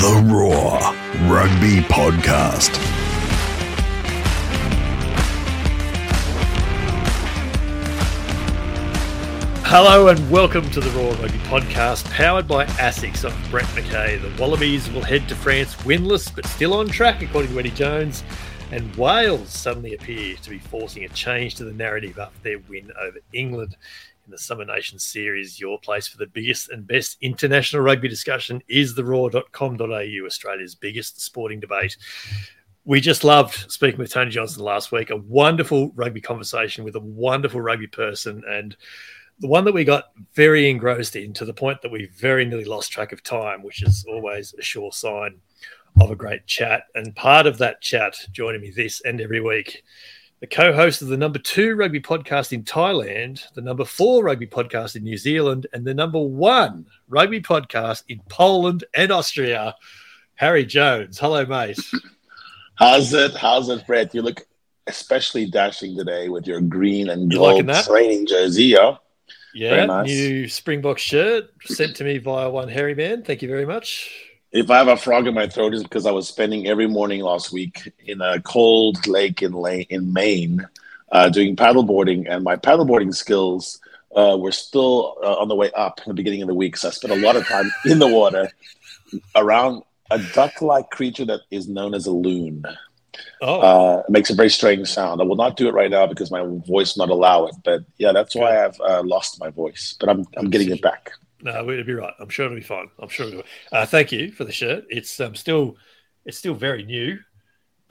The Roar Rugby Podcast. Hello and welcome to the Roar Rugby Podcast, powered by ASICS. I'm Brett McKay. The Wallabies will head to France winless, but still on track, according to Eddie Jones. And Wales suddenly appear to be forcing a change to the narrative after their win over England the Summer Nations series. Your place for the biggest and best international rugby discussion is the roar.com.au, Australia's biggest sporting debate. We just loved speaking with Tony Johnson last week. A wonderful rugby conversation with a wonderful rugby person, and the one that we got very engrossed in to the point that we very nearly lost track of time, which is always a sure sign of a great chat. And part of that chat, joining me this and every week, the co-host of the number two rugby podcast in Thailand, the number four rugby podcast in New Zealand, and the number one rugby podcast in Poland and Austria, Harry Jones. Hello, mate. How's it? How's it, Brett? You look especially dashing today with your green and gold training jersey. Yeah, yeah. Nice. New Springbok shirt sent to me via one Harry man. Thank you very much. If I have a frog in my throat, it's because I was spending every morning last week in a cold lake in in Maine, uh, doing paddleboarding, and my paddleboarding skills uh, were still uh, on the way up in the beginning of the week. So I spent a lot of time in the water around a duck-like creature that is known as a loon. Oh, uh, makes a very strange sound. I will not do it right now because my voice will not allow it. But yeah, that's why I've uh, lost my voice. But I'm I'm getting it back. No, it'll be right. I'm sure it'll be fine. I'm sure it'll. Be. Uh, thank you for the shirt. It's um, still it's still very new.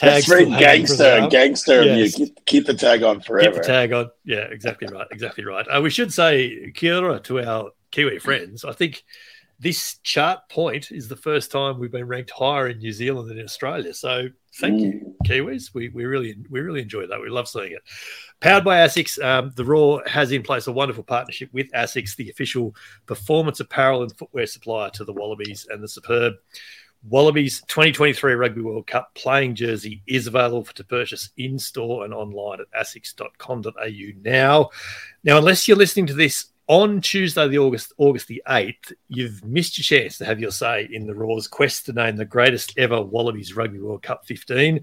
That's very gangster, gangster yes. you. Keep, keep, the tag on forever. Keep the tag on. Yeah, exactly right. Exactly right. Uh, we should say kia ora to our Kiwi friends. I think this chart point is the first time we've been ranked higher in New Zealand than in Australia. So thank you, Kiwis. We, we really we really enjoy that. We love seeing it. Powered by ASICS, um, the Roar has in place a wonderful partnership with ASICS, the official performance apparel and footwear supplier to the Wallabies and the superb. Wallabies 2023 Rugby World Cup playing jersey is available for, to purchase in store and online at asics.com.au now. Now, unless you're listening to this on Tuesday, the August August the eighth, you've missed your chance to have your say in the Roar's quest to name the greatest ever Wallabies Rugby World Cup 15,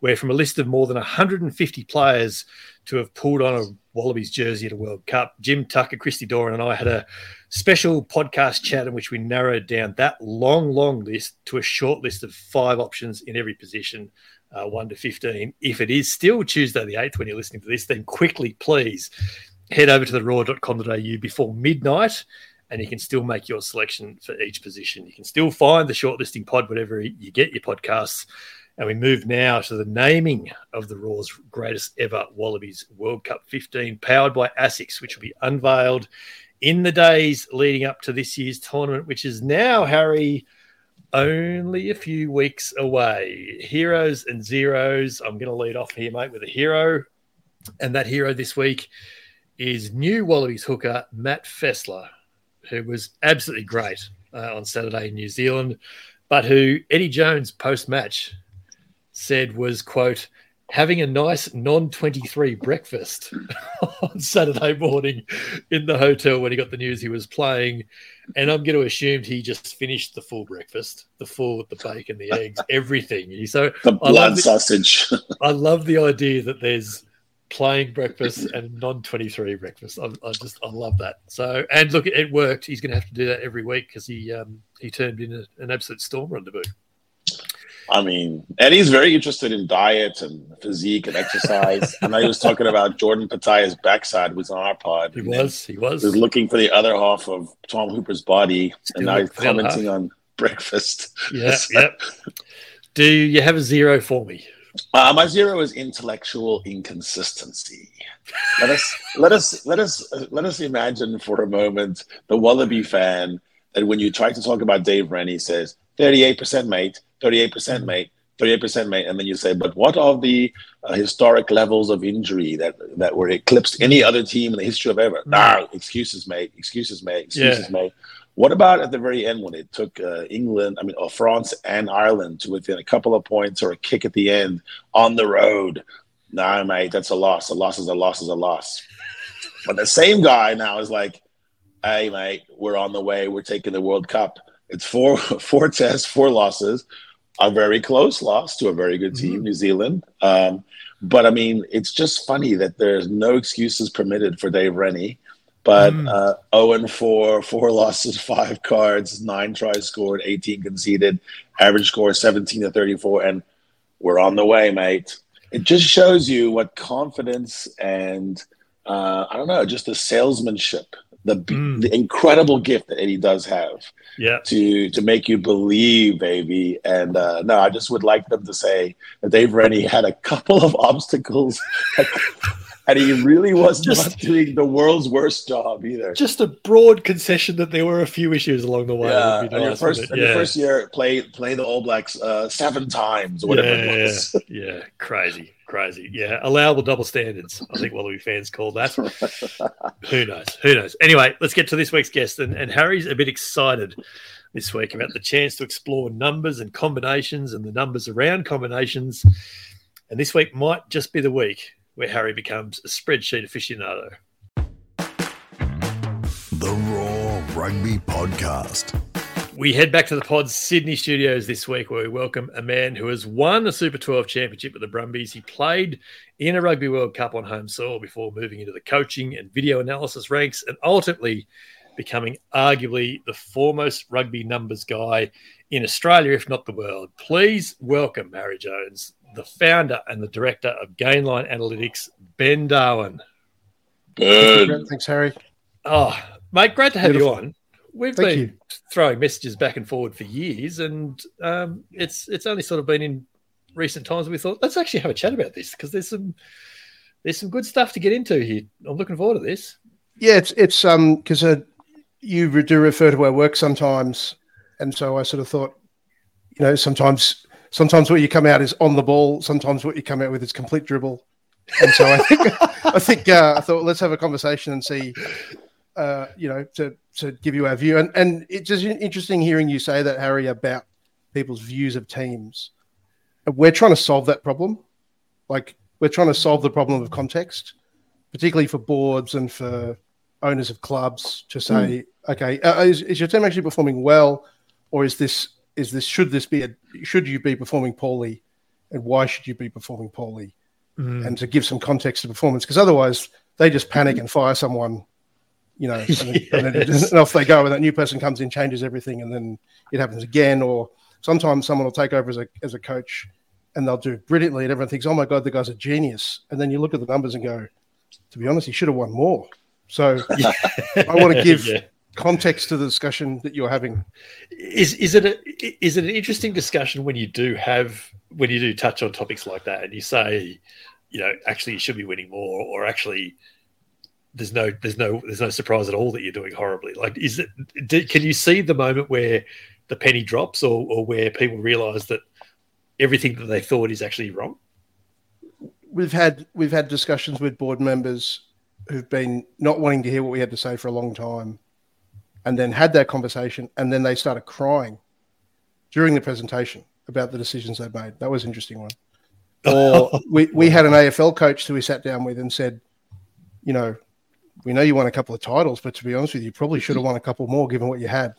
where from a list of more than 150 players to have pulled on a Wallabies jersey at a World Cup, Jim Tucker, Christy Doran, and I had a special podcast chat in which we narrowed down that long, long list to a short list of five options in every position. Uh, 1 to 15. If it is still Tuesday the 8th when you're listening to this, then quickly, please head over to the roar.com.au before midnight and you can still make your selection for each position. You can still find the shortlisting pod, whatever you get your podcasts. And we move now to the naming of the Roar's greatest ever Wallabies World Cup 15, powered by ASICS, which will be unveiled in the days leading up to this year's tournament, which is now, Harry, only a few weeks away. Heroes and zeros. I'm going to lead off here, mate, with a hero. And that hero this week is new Wallabies hooker Matt Faessler, who was absolutely great uh, on Saturday in New Zealand, but who Eddie Jones post match said was quote having a nice non 23 breakfast on Saturday morning in the hotel when he got the news he was playing. And I'm going to assume he just finished the full breakfast, the full, with the bacon, the eggs, everything. So the blood I sausage. I love the idea that there's playing breakfast and non 23 breakfast. I, I, just I love that. So and look, it worked. He's going to have to do that every week because he um, he turned in a, an absolute stormer on debut. I mean, and he's very interested in diet and physique and exercise. and I was talking about Jordan Petaia's backside was on our pod. He was. He was. He was looking for the other half of Tom Hooper's body, Still and now he's commenting on breakfast. Yeah. yep. Do you have a zero for me? Uh, my zero is intellectual inconsistency. Let us let us let us uh, let us imagine for a moment the Wallaby fan that when you try to talk about Dave Rennie says 38% mate, 38% mm-hmm. mate, 38% mate, and then you say, but what are the uh, historic levels of injury that that were eclipsed any other team in the history of ever? Mm. No, excuses, mate. Excuses, mate. Excuses, yeah. mate. What about at the very end when it took uh, England, I mean, or France and Ireland to within a couple of points or a kick at the end on the road? Nah, mate, that's a loss. A loss is a loss is a loss. But the same guy now is like, hey, mate, we're on the way. We're taking the World Cup. It's four four tests, four losses, a very close loss to a very good team, Mhm. New Zealand. Um, but I mean, it's just funny that there's no excuses permitted for Dave Rennie. But Mm. uh, 0 and 4, four losses, five cards, nine tries scored, 18 conceded, average score 17 to 34, and we're on the way, mate. It just shows you what confidence and uh, I don't know, just the salesmanship, the Mm. the incredible gift that Eddie does have Yeah. to to make you believe, baby. And uh, no, I just would like them to say that Dave Rennie had a couple of obstacles, and he really was Just- not doing the world's worst job either. Just a broad concession that there were a few issues along the way. yeah, and your first and it? your first year, play play the All Blacks uh, seven times, or whatever yeah, it was. yeah, crazy, crazy. Yeah, allowable double standards. I think Wallaby fans call that. Who knows? Who knows? Anyway, let's get to this week's guest. And, and Harry's a bit excited this week about the chance to explore numbers and combinations and the numbers around combinations. And this week might just be the week where Harry becomes a spreadsheet aficionado. The Roar Rugby Podcast. We head back to the Pod's Sydney studios this week where we welcome a man who has won a Super 12 championship with the Brumbies. He played in a Rugby World Cup on home soil before moving into the coaching and video analysis ranks and ultimately becoming arguably the foremost rugby numbers guy in Australia, if not the world. Please welcome Harry Jones, the founder and the director of Gainline Analytics, Ben Darwin. Good. Thanks, Harry. Oh, mate, great to have Beautiful. you on. We've Thank been you. throwing messages back and forward for years, and um, it's it's only sort of been in recent times we thought let's actually have a chat about this because there's some there's some good stuff to get into here. I'm looking forward to this. Yeah, it's it's um because uh, you re- do refer to our work sometimes, and so I sort of thought, you know, sometimes sometimes what you come out is on the ball, sometimes what you come out with is complete dribble, and so I think I think uh, I thought let's have a conversation and see, uh, you know, to to give you our view, and and it's just interesting hearing you say that Harry about people's views of teams. We're trying to solve that problem, like we're trying to solve the problem of context, particularly for boards and for owners of clubs to say, okay, uh, is, is your team actually performing well, or is this is this should this be a should you be performing poorly, and why should you be performing poorly, mm. and to give some context to performance because otherwise they just panic and fire someone, you know, and, then- and then- Yes. and off they go, and that new person comes in, changes everything, and then it happens again, or sometimes someone will take over as a as a coach. And they'll do brilliantly, and everyone thinks, "Oh my god, the guy's a genius." And then you look at the numbers and go, "To be honest, he should have won more." So I want to give Yeah. Context to the discussion that you're having. Is is it a, is it an interesting discussion when you do have when you do touch on topics like that and you say, you know, actually you should be winning more, or actually there's no there's no there's no surprise at all that you're doing horribly. Like, is it? Do, can you see the moment where the penny drops, or or where people realise that everything that they thought is actually wrong? We've had we've had discussions with board members who've been not wanting to hear what we had to say for a long time, and then had that conversation, and then they started crying during the presentation about the decisions they'd made. That was an interesting one. Or we, we had an AFL coach who we sat down with and said, you know, we know you won a couple of titles, but to be honest with you, you probably should have won a couple more given what you had.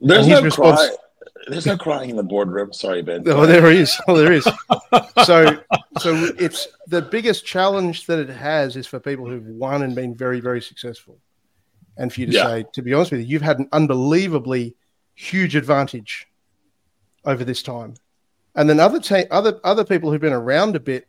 There's no response- cry. There's no crying in the boardroom. Sorry, Ben. Oh, there is. Oh, there is. so, so it's the biggest challenge that it has is for people who've won and been very, very successful, and for you to Yeah. say, to be honest with you, you've had an unbelievably huge advantage over this time, and then other ta- other other people who've been around a bit,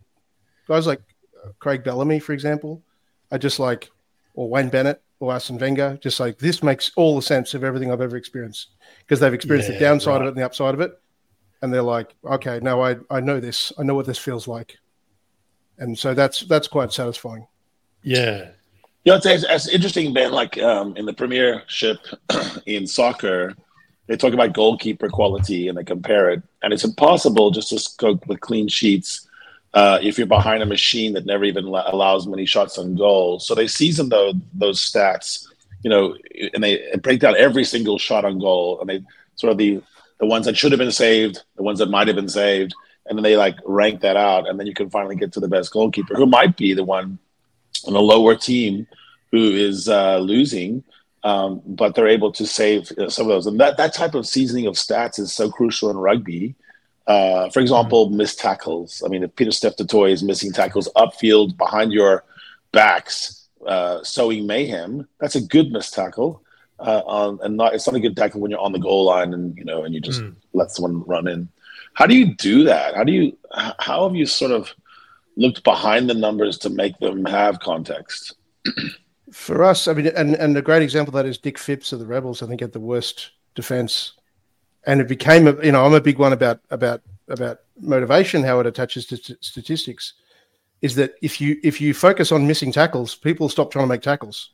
guys like uh, Craig Bellamy, for example, are just like, or Wayne Bennett or Arsene Wenger, just like this makes all the sense of everything I've ever experienced. Because they've experienced Yeah, the downside of it and the upside of it, and they're like, okay, now I I know this, I know what this feels like, and so that's that's quite satisfying. Yeah, You know, it's, it's, interesting, Ben. Like um, in the Premiership in soccer, they talk about goalkeeper quality and they compare it, and it's impossible just to scope with clean sheets uh, if you're behind a machine that never even allows many shots on goal. So they season those those stats, you know, and they break down every single shot on goal, and they sort of the the ones that should have been saved, the ones that might have been saved, and then they like rank that out, and then you can finally get to the best goalkeeper, who might be the one on a lower team who is uh, losing um, but they're able to save know, some of those. And that, that type of seasoning of stats is so crucial in rugby. Uh, for example, mm-hmm. missed tackles. I mean, if Pieter-Steph du Toit is missing tackles upfield behind your backs, uh, sowing mayhem, that's a good missed tackle. Uh, on, and not it's not a good tackle when you're on the goal line and you know and you just mm. let someone run in. How do you do that? How do you how have you sort of looked behind the numbers to make them have context? For us, I mean, and and a great example of that is Nick Phipps of the Rebels. I think had the worst defense, and it became a, you know I'm a big one about about about motivation, how it attaches to st- statistics. Is that if you if you focus on missing tackles, people stop trying to make tackles.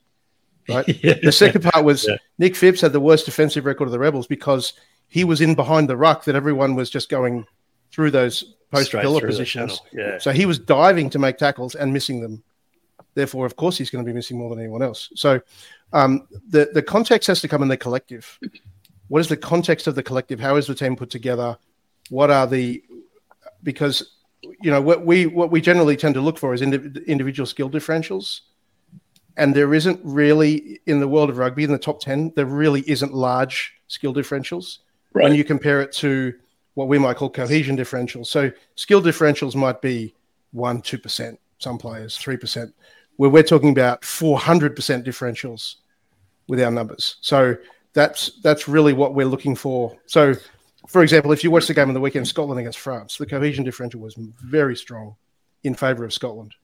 Right. yeah. The second part was yeah. Nick Phipps had the worst defensive record of the Rebels because he was in behind the ruck that everyone was just going through those post pillar positions. Yeah. So he was diving to make tackles and missing them. Therefore, of course, he's going to be missing more than anyone else. So um, the the context has to come in the collective. What is the context of the collective? How is the team put together? What are the because you know what we what we generally tend to look for is individual skill differentials, and there isn't really in the world of rugby in the top ten there really isn't large skill differentials right. when you compare it to what we might call cohesion differentials. So skill differentials might be one, two percent, some players three percent, where we're talking about four hundred percent differentials with our numbers. So that's that's really what we're looking for. So, for example, if you watch the game on the weekend, Scotland against France, the cohesion differential was very strong in favour of Scotland.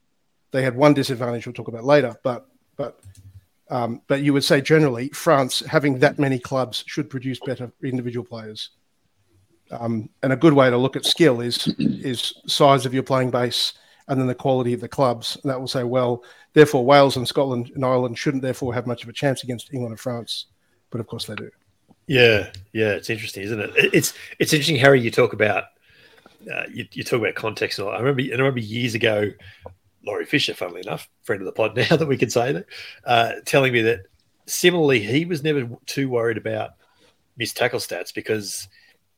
They had one disadvantage we'll talk about later, but but um, but you would say generally, France having that many clubs should produce better individual players. Um, and a good way to look at skill is is size of your playing base and then the quality of the clubs. And that will say, well, therefore Wales and Scotland and Ireland shouldn't therefore have much of a chance against England and France, but of course they do. Yeah, yeah, it's interesting, isn't it? It's it's interesting, Harry. You talk about uh, you, you talk about context. And all. I remember, and I remember years ago, Laurie Fisher, funnily enough, friend of the pod now that we can say that, uh, telling me that similarly he was never too worried about missed tackle stats because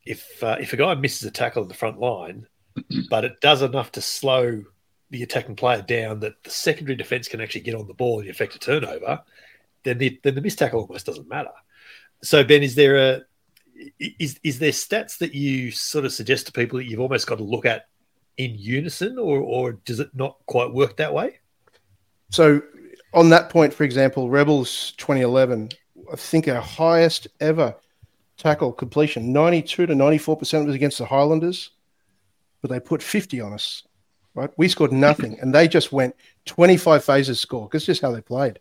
if uh, if a guy misses a tackle in the front line, but it does enough to slow the attacking player down that the secondary defense can actually get on the ball and affect a turnover, then the then the missed tackle almost doesn't matter. So Ben, is there a is is there stats that you sort of suggest to people that you've almost got to look at in unison, or or does it not quite work that way? So, on that point, for example, Rebels 2011, I think our highest ever tackle completion, 92 to 94 percent was against the Highlanders, but they put 50 on us. Right, we scored nothing, and they just went 25 phases score because just how they played.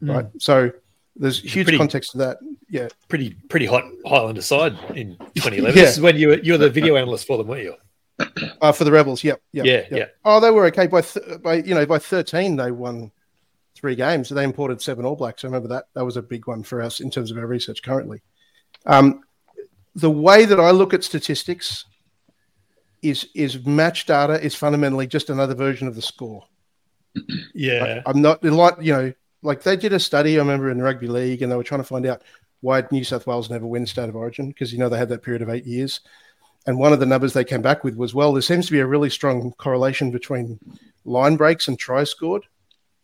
Mm. Right, so there's huge pretty, context to that. Yeah, pretty pretty hot Highlander side in 2011. yeah. This is when you were you were the video analyst for them, weren't you? Uh, for the rebels, yep, yep, yeah, yep. yeah. Oh, they were okay by th- by you know by thirteen they won three games. They imported seven All Blacks. I remember that. That was a big one for us in terms of our research currently. Um, the way that I look at statistics is is match data is fundamentally just another version of the score. Yeah, I, I'm not like you know like they did a study. I remember in the rugby league, and they were trying to find out why New South Wales never win state of origin because you know they had that period of eight years and one of the numbers they came back with was, well, there seems to be a really strong correlation between line breaks and tries scored.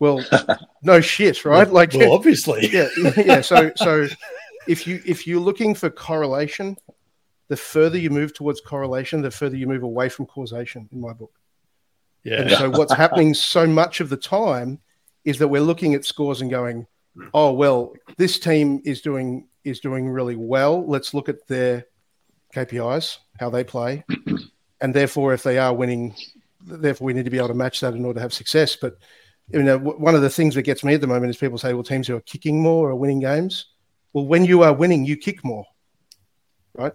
Well, no shit, right? Like, well, obviously, yeah, yeah. So, so if you if you're looking for correlation, the further you move towards correlation, the further you move away from causation. In my book, yeah. And so what's happening so much of the time is that we're looking at scores and going, oh well, this team is doing is doing really well. Let's look at their KPIs, how they play, and therefore, if they are winning, therefore we need to be able to match that in order to have success. But you know, one of the things that gets me at the moment is people say, "Well, teams who are kicking more are winning games." Well, when you are winning, you kick more, right?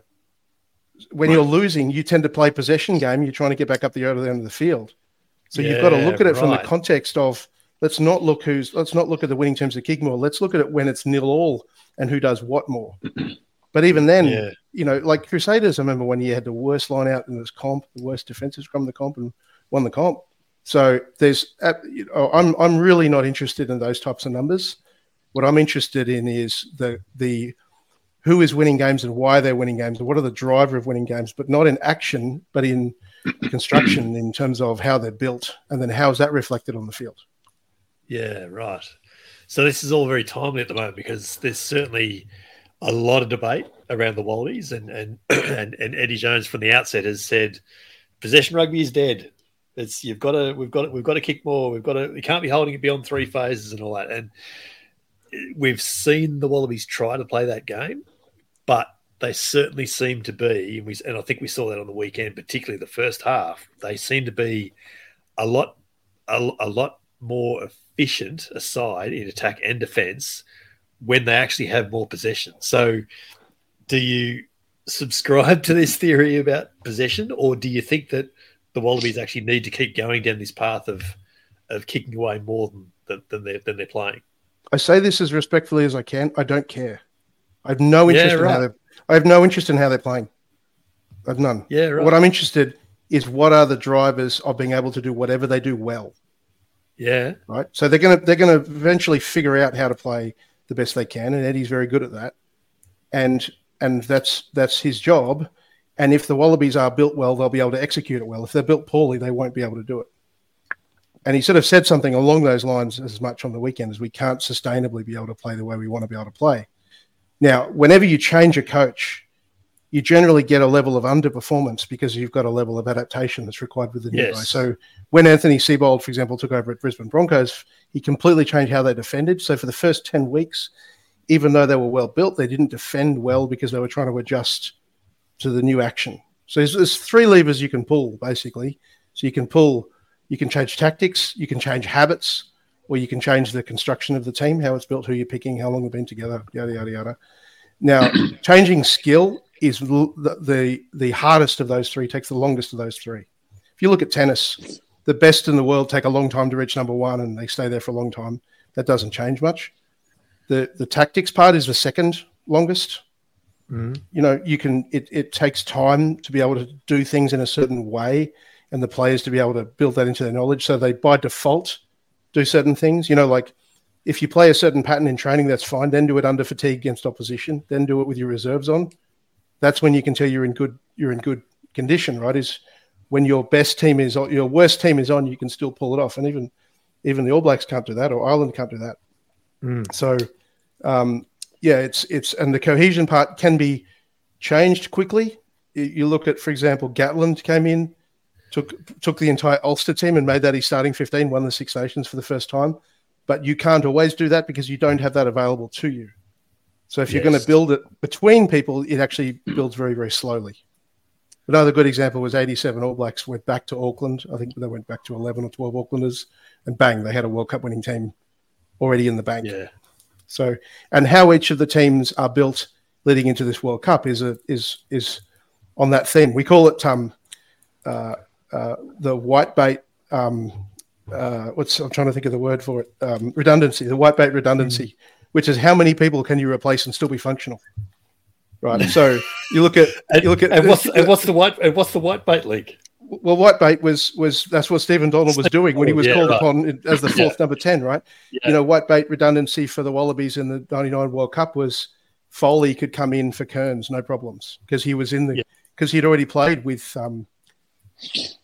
When right. you're losing, you tend to play possession game. You're trying to get back up the other end of the field. So yeah, you've got to look at it right. from the context of let's not look who's let's not look at the winning teams that kick more. Let's look at it when it's nil all and who does what more. But even then, yeah. you know, like Crusaders, I remember when you had the worst line out in this comp, the worst defenses from the comp, and won the comp. So there's, uh, you know, I'm I'm really not interested in those types of numbers. What I'm interested in is the the who is winning games and why they're winning games and what are the driver of winning games, but not in action, but in construction in terms of how they're built and then how is that reflected on the field. Yeah, right. So this is all very timely at the moment because there's certainly a lot of debate around the Wallabies, and and and, and Eddie Jones from the outset has said possession rugby is dead. It's you've got to we've got to, we've got to kick more. We've got to we can't be holding it beyond three phases and all that. And we've seen the Wallabies try to play that game, but they certainly seem to be, and, we, and I think we saw that on the weekend, particularly the first half. They seem to be a lot a, a lot more efficient aside in attack and defense when they actually have more possession. So, do you subscribe to this theory about possession, or do you think that the Wallabies actually need to keep going down this path of of kicking away more than than they're, than they're playing? I say this as respectfully as I can. I don't care. I have no interest Yeah, in how they're. I have no interest in how they're playing. I've none. Yeah, right. What I'm interested is what are the drivers of being able to do whatever they do well. yeah, right? So they're gonna they're gonna eventually figure out how to play the best they can, and Eddie's very good at that, and and that's that's his job. And if the Wallabies are built well, they'll be able to execute it well. If they're built poorly, they won't be able to do it. And he sort of said something along those lines as much on the weekend as we can't sustainably be able to play the way we want to be able to play. Now, whenever you change a coach, you generally get a level of underperformance because you've got a level of adaptation that's required with the new Yes. guy. So when Anthony Seibold, for example, took over at Brisbane Broncos, he completely changed how they defended. So for the first 10 weeks, even though they were well built, they didn't defend well because they were trying to adjust to the new action. So there's, there's three levers you can pull, basically. So you can pull, you can change tactics, you can change habits, or you can change the construction of the team, how it's built, who you're picking, how long they've been together, yada, yada, yada. Now, changing skill is the, the the hardest of those three, takes the longest of those three. If you look at tennis, the best in the world take a long time to reach number one and they stay there for a long time. That doesn't change much. The the tactics part is the second longest. Mhm. You know, you can it, it takes time to be able to do things in a certain way and the players to be able to build that into their knowledge. So they by default do certain things. You know, like if you play a certain pattern in training, that's fine. Then do it under fatigue against opposition. Then do it with your reserves on. That's when you can tell you're in good you're in good condition, right? Is when your best team is on, your worst team is on, you can still pull it off. And even even the All Blacks can't do that, or Ireland can't do that. Mm. So, um, yeah, it's it's and the cohesion part can be changed quickly. You- You look at, for example, Gatland came in, took took the entire Ulster team and made that his starting fifteen, won the Six Nations for the first time. But you can't always do that because you don't have that available to you. So if you're going to build it between people, it actually builds very very slowly. Another good example was 87 All Blacks went back to Auckland. I think they went back to 11 or 12 Aucklanders, and bang, they had a World Cup winning team already in the bank. yeah, So, and how each of the teams are built leading into this World Cup is a, is is on that theme. We call it um, uh, uh, the white bait. Um, uh, what's I'm trying to think of the word for it. Um, redundancy. The white bait redundancy, which is how many people can you replace and still be functional. Right. So you look at and, you look at and what's and what's the white and what's the white bait league? well, Whitebait was was that's what Stephen Donald was doing when he was Yeah, called right. upon as the fourth number ten, right? Yeah. You know, Whitebait redundancy for the Wallabies in the '99 World Cup was Foley could come in for Kearns, no problems, because he was in the Yeah. because he'd already played with um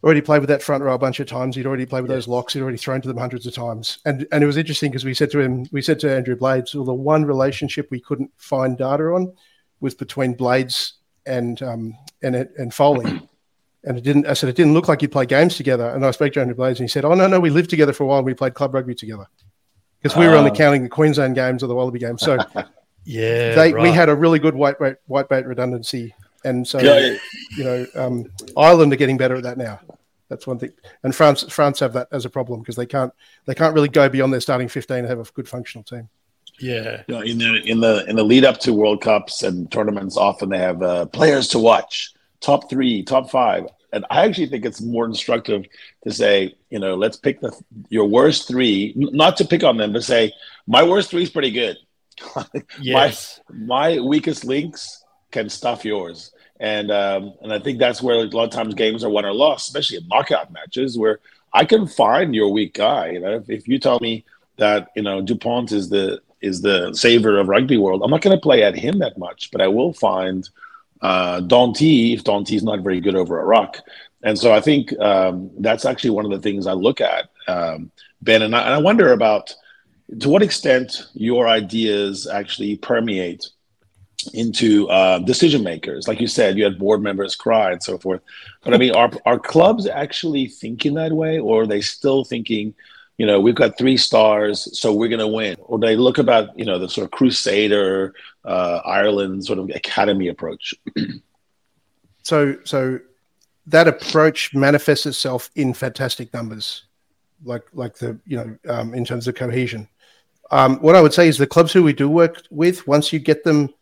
already played with that front row a bunch of times. He'd already played with those locks. He'd already thrown to them hundreds of times, and and it was interesting because we said to him, we said to Andrew Blades, well, the one relationship we couldn't find data on was between Blades and um and and Foley and it didn't. I said it didn't look like you'd play games together. And I spoke to Andrew Blades, and he said, "Oh no, no, we lived together for a while. and We played club rugby together because we were only Ah. counting the Queensland games or the Wallaby games. So Yeah, they, we had a really good white bait, white bait redundancy, and so Yeah, you know, um, Ireland are getting better at that now. That's one thing, and France France have that as a problem because they can't they can't really go beyond their starting fifteen and have a good functional team. yeah, you know, in the in the in the lead up to World Cups and tournaments, often they have uh, players to watch, top three, top five, and I actually think it's more instructive to say, you know, let's pick the your worst three, not to pick on them, but say my worst three is pretty good. yes, my weakest links can stuff yours. And um, and I think that's where a lot of times games are won or lost, especially in knockout matches, where I can find your weak guy. You know, if, if you tell me that you know Dupont is the is the savior of rugby world, I'm not going to play at him that much, but I will find uh, Danty if Danty's not very good over a rock. And so I think um, that's actually one of the things I look at, um, Ben. And I, and I wonder about to what extent your ideas actually permeate into uh, decision makers. Like you said, you had board members cry and so forth. But I mean, are are clubs actually thinking that way, or are they still thinking, you know, we've got three stars, so we're going to win? Or they look about, you know, the sort of Crusader uh, Ireland sort of academy approach? so, so that approach manifests itself in fantastic numbers, like like the you know um, in terms of cohesion. Um, what I would say is the clubs who we do work with, once you get them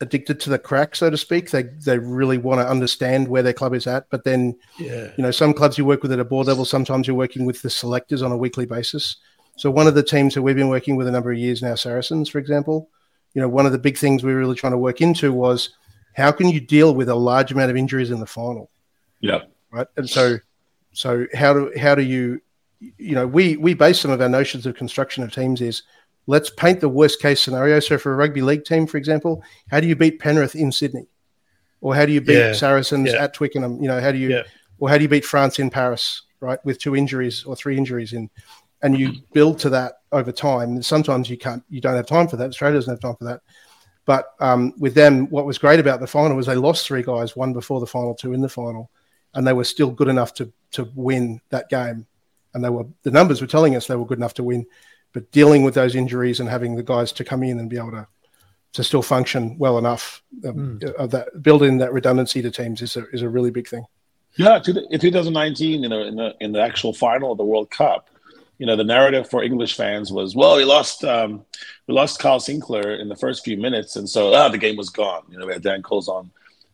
addicted to the crack, so to speak. They they really want to understand where their club is at. But then, Yeah. you know, some clubs you work with at a board level. Sometimes you're working with the selectors on a weekly basis. So one of the teams that we've been working with a number of years now, Saracens, for example, you know, one of the big things we were really trying to work into was how can you deal with a large amount of injuries in the final, Yeah. right? And so, so how do how do you, you know, we we base some of our notions of construction of teams is let's paint the worst case scenario. So for a rugby league team, for example, how do you beat Penrith in Sydney? Or how do you beat Yeah. Saracens Yeah. at Twickenham? You know, how do you Yeah. or how do you beat France in Paris, right? With two injuries or three injuries in and you build to that over time. And sometimes you can't you don't have time for that. Australia doesn't have time for that. But um, with them, what was great about the final was they lost three guys, one before the final, two in the final, and they were still good enough to to win that game. And they were the numbers were telling us they were good enough to win but dealing with those injuries and having the guys to come in and be able to to still function well enough um, of that building that redundancy to teams is a, is a really big thing. Yeah, to the- in 2019, you know, in the in the actual final of the World Cup, you know, the narrative for English fans was, well, we lost um, we lost Kyle Sinckler in the first few minutes, and so ah, the game was gone. You know, we had Dan Coles on,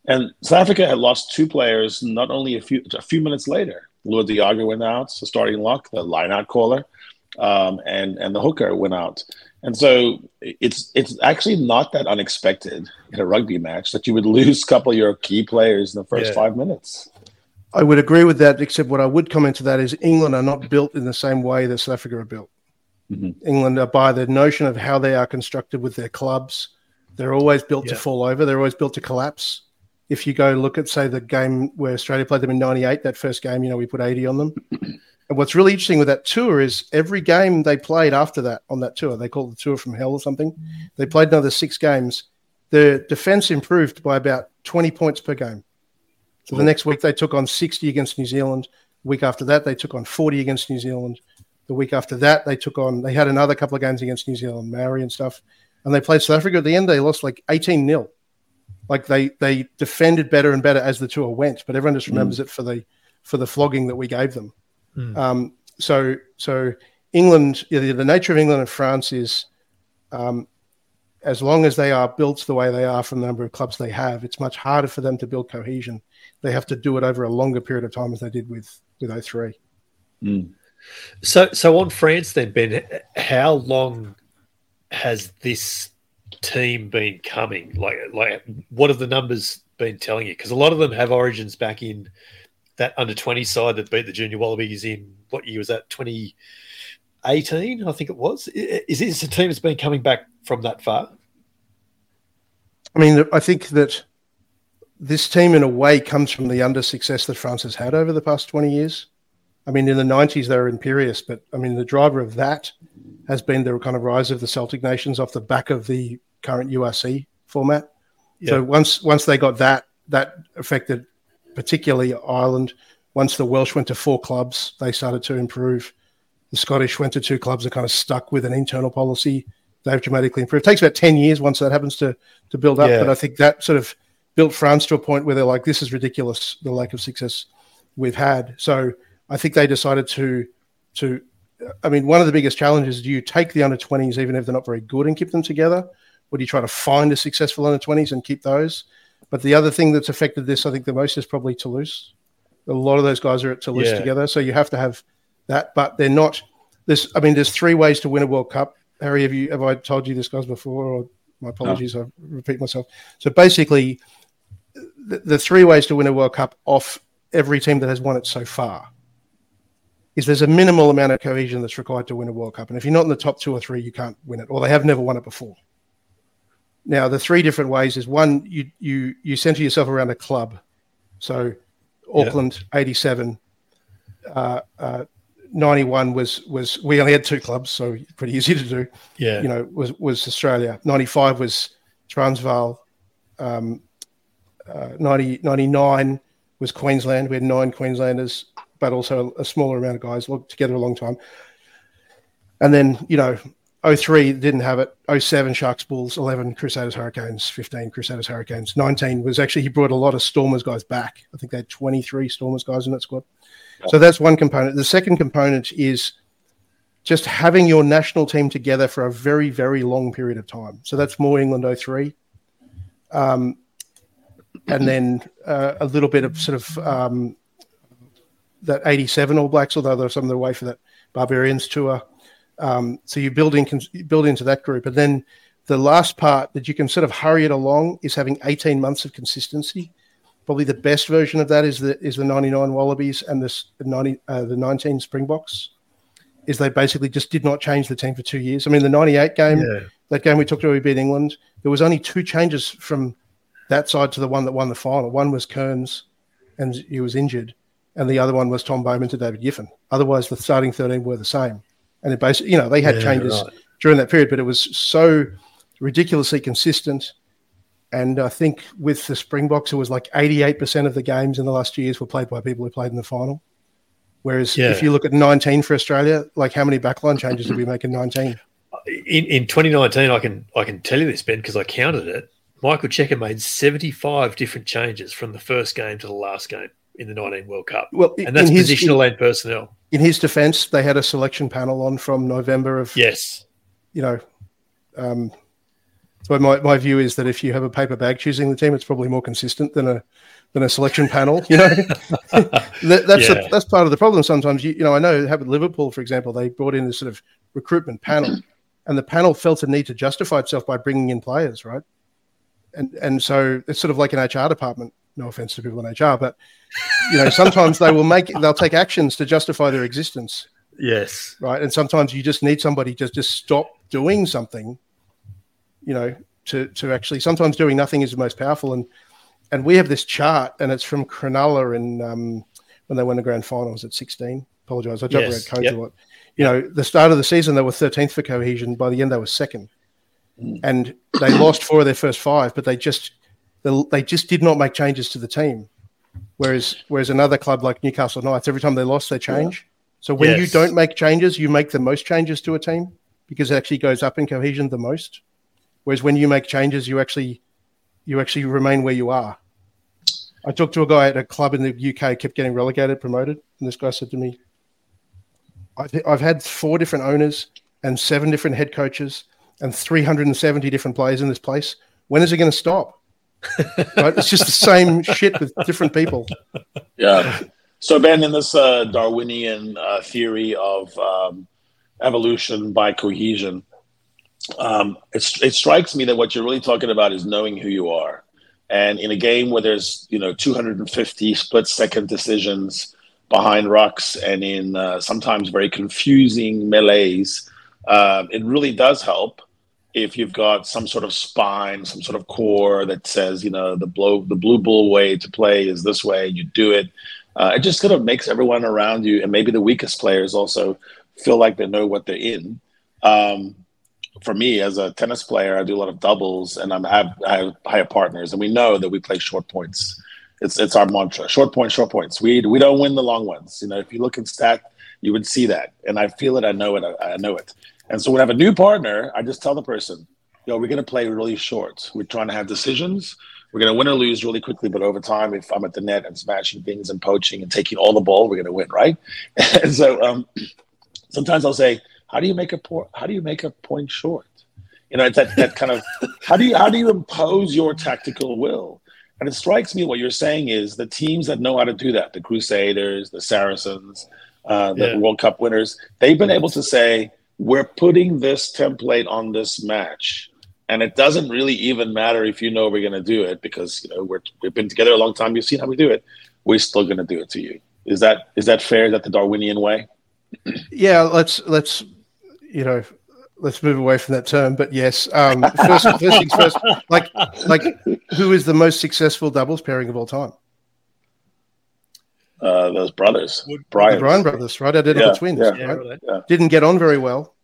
and South Africa had lost two players not only a few a few minutes later. Lood de Jager went out, so starting lock, the lineout caller, um, and and the hooker went out. And so it's it's actually not that unexpected in a rugby match that you would lose a couple of your key players in the first Yeah. five minutes. I would agree with that, except what I would comment to that is England are not built in the same way that South Africa are built. Mhm. England are by the notion of how they are constructed with their clubs. They're always built to fall over. They're always built to collapse. If you go look at, say, the game where Australia played them in '98, that first game, you know, we put 80 on them. And what's really interesting with that tour is every game they played after that on that tour, they called the tour from hell or something. Mm. They played another six games. The defense improved by about 20 points per game. So the next week they took on 60 against New Zealand. The week after that they took on 40 against New Zealand. The week after that they took on they had another couple of games against New Zealand, Maori and stuff. And they played South Africa at the end. They lost like 18 0 like they they defended better and better as the tour went, but everyone just mm. remembers it for the for the flogging that we gave them. Mm. Um, so so England, the, the nature of England and France is, um, as long as they are built the way they are from the number of clubs they have, it's much harder for them to build cohesion. They have to do it over a longer period of time as they did with with 03. Mm. So, so on France, then Ben, how long has this team been coming? Like, like, what have the numbers been telling you? Because a lot of them have origins back in that under twenty side that beat the Junior Wallabies in what year was that? Twenty eighteen, I think it was. Is this a team that's been coming back from that far? I mean, I think that this team, in a way, comes from the under success that France has had over the past 20 years. I mean, in the 90s, they were imperious, but I mean, the driver of that has been the kind of rise of the Celtic nations off the back of the current URC format. So once once they got that, that affected particularly Ireland. Once the Welsh went to four clubs, they started to improve. The Scottish went to two clubs. Are kind of stuck with an internal policy. They've dramatically improved. It takes about ten years once that happens to to build up. Yeah. But I think that sort of built France to a point where they're like, "This is ridiculous." The lack of success we've had. So I think they decided to to. I mean, one of the biggest challenges: do you take the under twenties, even if they're not very good, and keep them together, or do you try to find a successful under twenties and keep those? But the other thing that's affected this, I think, the most is probably Toulouse. A lot of those guys are at Toulouse Yeah. together, so you have to have that. But they're not. There's, I mean, there's three ways to win a World Cup. Harry, have you have I told you this guys before? Or my apologies, I repeat myself. So basically, the, the three ways to win a World Cup off every team that has won it so far is there's a minimal amount of cohesion that's required to win a World Cup, and if you're not in the top two or three, you can't win it, or they have never won it before. Now, the three different ways is one, you you you center yourself around a club. So, Auckland '87, uh, uh, 91 was was we only had two clubs, so pretty easy to do. Yeah. You know, was was Australia. 95 was Transvaal. Um, uh, 90, 99 was Queensland. We had nine Queenslanders, but also a smaller amount of guys looked together a long time. And then, you know, 03 didn't have it. 07 Sharks Bulls, 11 Crusaders Hurricanes, 15 Crusaders Hurricanes. 19 was actually he brought a lot of Stormers guys back. I think they had 23 Stormers guys in that squad. So that's one component. The second component is just having your national team together for a very, very long period of time. So that's more England 03. Um, and then uh, a little bit of sort of um, that 87 All Blacks, although they're some of the way for that Barbarians tour. Um, so you build in, build into that group. And then the last part that you can sort of hurry it along is having 18 months of consistency. Probably the best version of that is the is the 99 Wallabies and this the 90 uh, the 19 Springboks. Is they basically just did not change the team for two years. I mean, the 98 game, Yeah. that game we took to we beat England, there was only two changes from that side to the one that won the final. One was Kearns, and he was injured, and the other one was Tom Bowman to David Giffen. Otherwise, the starting 13 were the same. And it basically, you know, they had Yeah, changes right. during that period, but it was so ridiculously consistent. And I think with the Springboks, it was like 88% of the games in the last two years were played by people who played in the final. Whereas Yeah. if you look at 19 for Australia, like how many backline changes did we make in 19? In, in 2019, I can I can tell you this, Ben, because I counted it. Michael Cheika made 75 different changes from the first game to the last game in the 19 World Cup. Well, And that's his, positional and personnel. In, in his defense, they had a selection panel on from November of Yes. you know, um, so my, my view is that if you have a paper bag choosing the team, it's probably more consistent than a than a selection panel. You know, that, that's Yeah. the, that's part of the problem. Sometimes you, you know, I know have Liverpool, for example, they brought in this sort of recruitment panel, and the panel felt a need to justify itself by bringing in players, right? And and so it's sort of like an HR department. No offense to people in HR, but you know, sometimes they will make they'll take actions to justify their existence Yes. right? And sometimes you just need somebody just to just stop doing something, you know, to to actually. Sometimes doing nothing is the most powerful. And and we have this chart, and it's from Cronulla in um, when they won the grand finals at sixteen. Apologize, I jumped Yes, around codes yep. a lot. You know, the start of the season they were thirteenth for cohesion. By the end, they were second, and they lost four of their first five. But they just they, they just did not make changes to the team. Whereas whereas another club like Newcastle Knights, every time they lost, they change. So when you don't make changes, you make the most changes to a team because it actually goes up in cohesion the most. Whereas when you make changes, you actually you actually remain where you are. I talked to a guy at a club in the UK, kept getting relegated, promoted, and this guy said to me, "I've, I've had four different owners and seven different head coaches and 370 different players in this place. When is it going to stop? Right? It's just the same shit with different people. Yeah. So Ben, in this uh, Darwinian uh, theory of um, evolution by cohesion, um, it's, it strikes me that what you're really talking about is knowing who you are. And in a game where there's you know 250 split second decisions behind rocks and in uh, sometimes very confusing melees, uh, it really does help if you've got some sort of spine, some sort of core that says, you know, the blow, the blue bull way to play is this way. You do it. Uh, it just kind of makes everyone around you, and maybe the weakest players also feel like they know what they're in. Um, for me, as a tennis player, I do a lot of doubles, and I'm, I have I have higher partners, and we know that we play short points. It's it's our mantra: short points, short points. We we don't win the long ones. You know, if you look in stat, you would see that, and I feel it. I know it. I, I know it. And so when I have a new partner, I just tell the person, yo, we're going to play really short. We're trying to have decisions. We're going to win or lose really quickly, but over time, if I'm at the net and smashing things and poaching and taking all the ball, we're going to win, right? and so um, sometimes I'll say, how do you make a po- how do you make a point short? You know, it's that that kind of how do you how do you impose your tactical will? And it strikes me what you're saying is the teams that know how to do that, the Crusaders, the Saracens, uh, the Yeah. World Cup winners, they've been able to say, we're putting this template on this match. And it doesn't really even matter if you know we're going to do it because you know we're, we've been together a long time. You've seen how we do it. We're still going to do it to you. Is that is that fair? Is that the Darwinian way? Yeah, let's let's you know let's move away from that term. But yes, um, first, first things first. Like like who is the most successful doubles pairing of all time? Uh, those brothers, Wood- The Brian. Bryan brothers, right? Identical Yeah, twins, yeah. Yeah, right? right. Didn't get on very well,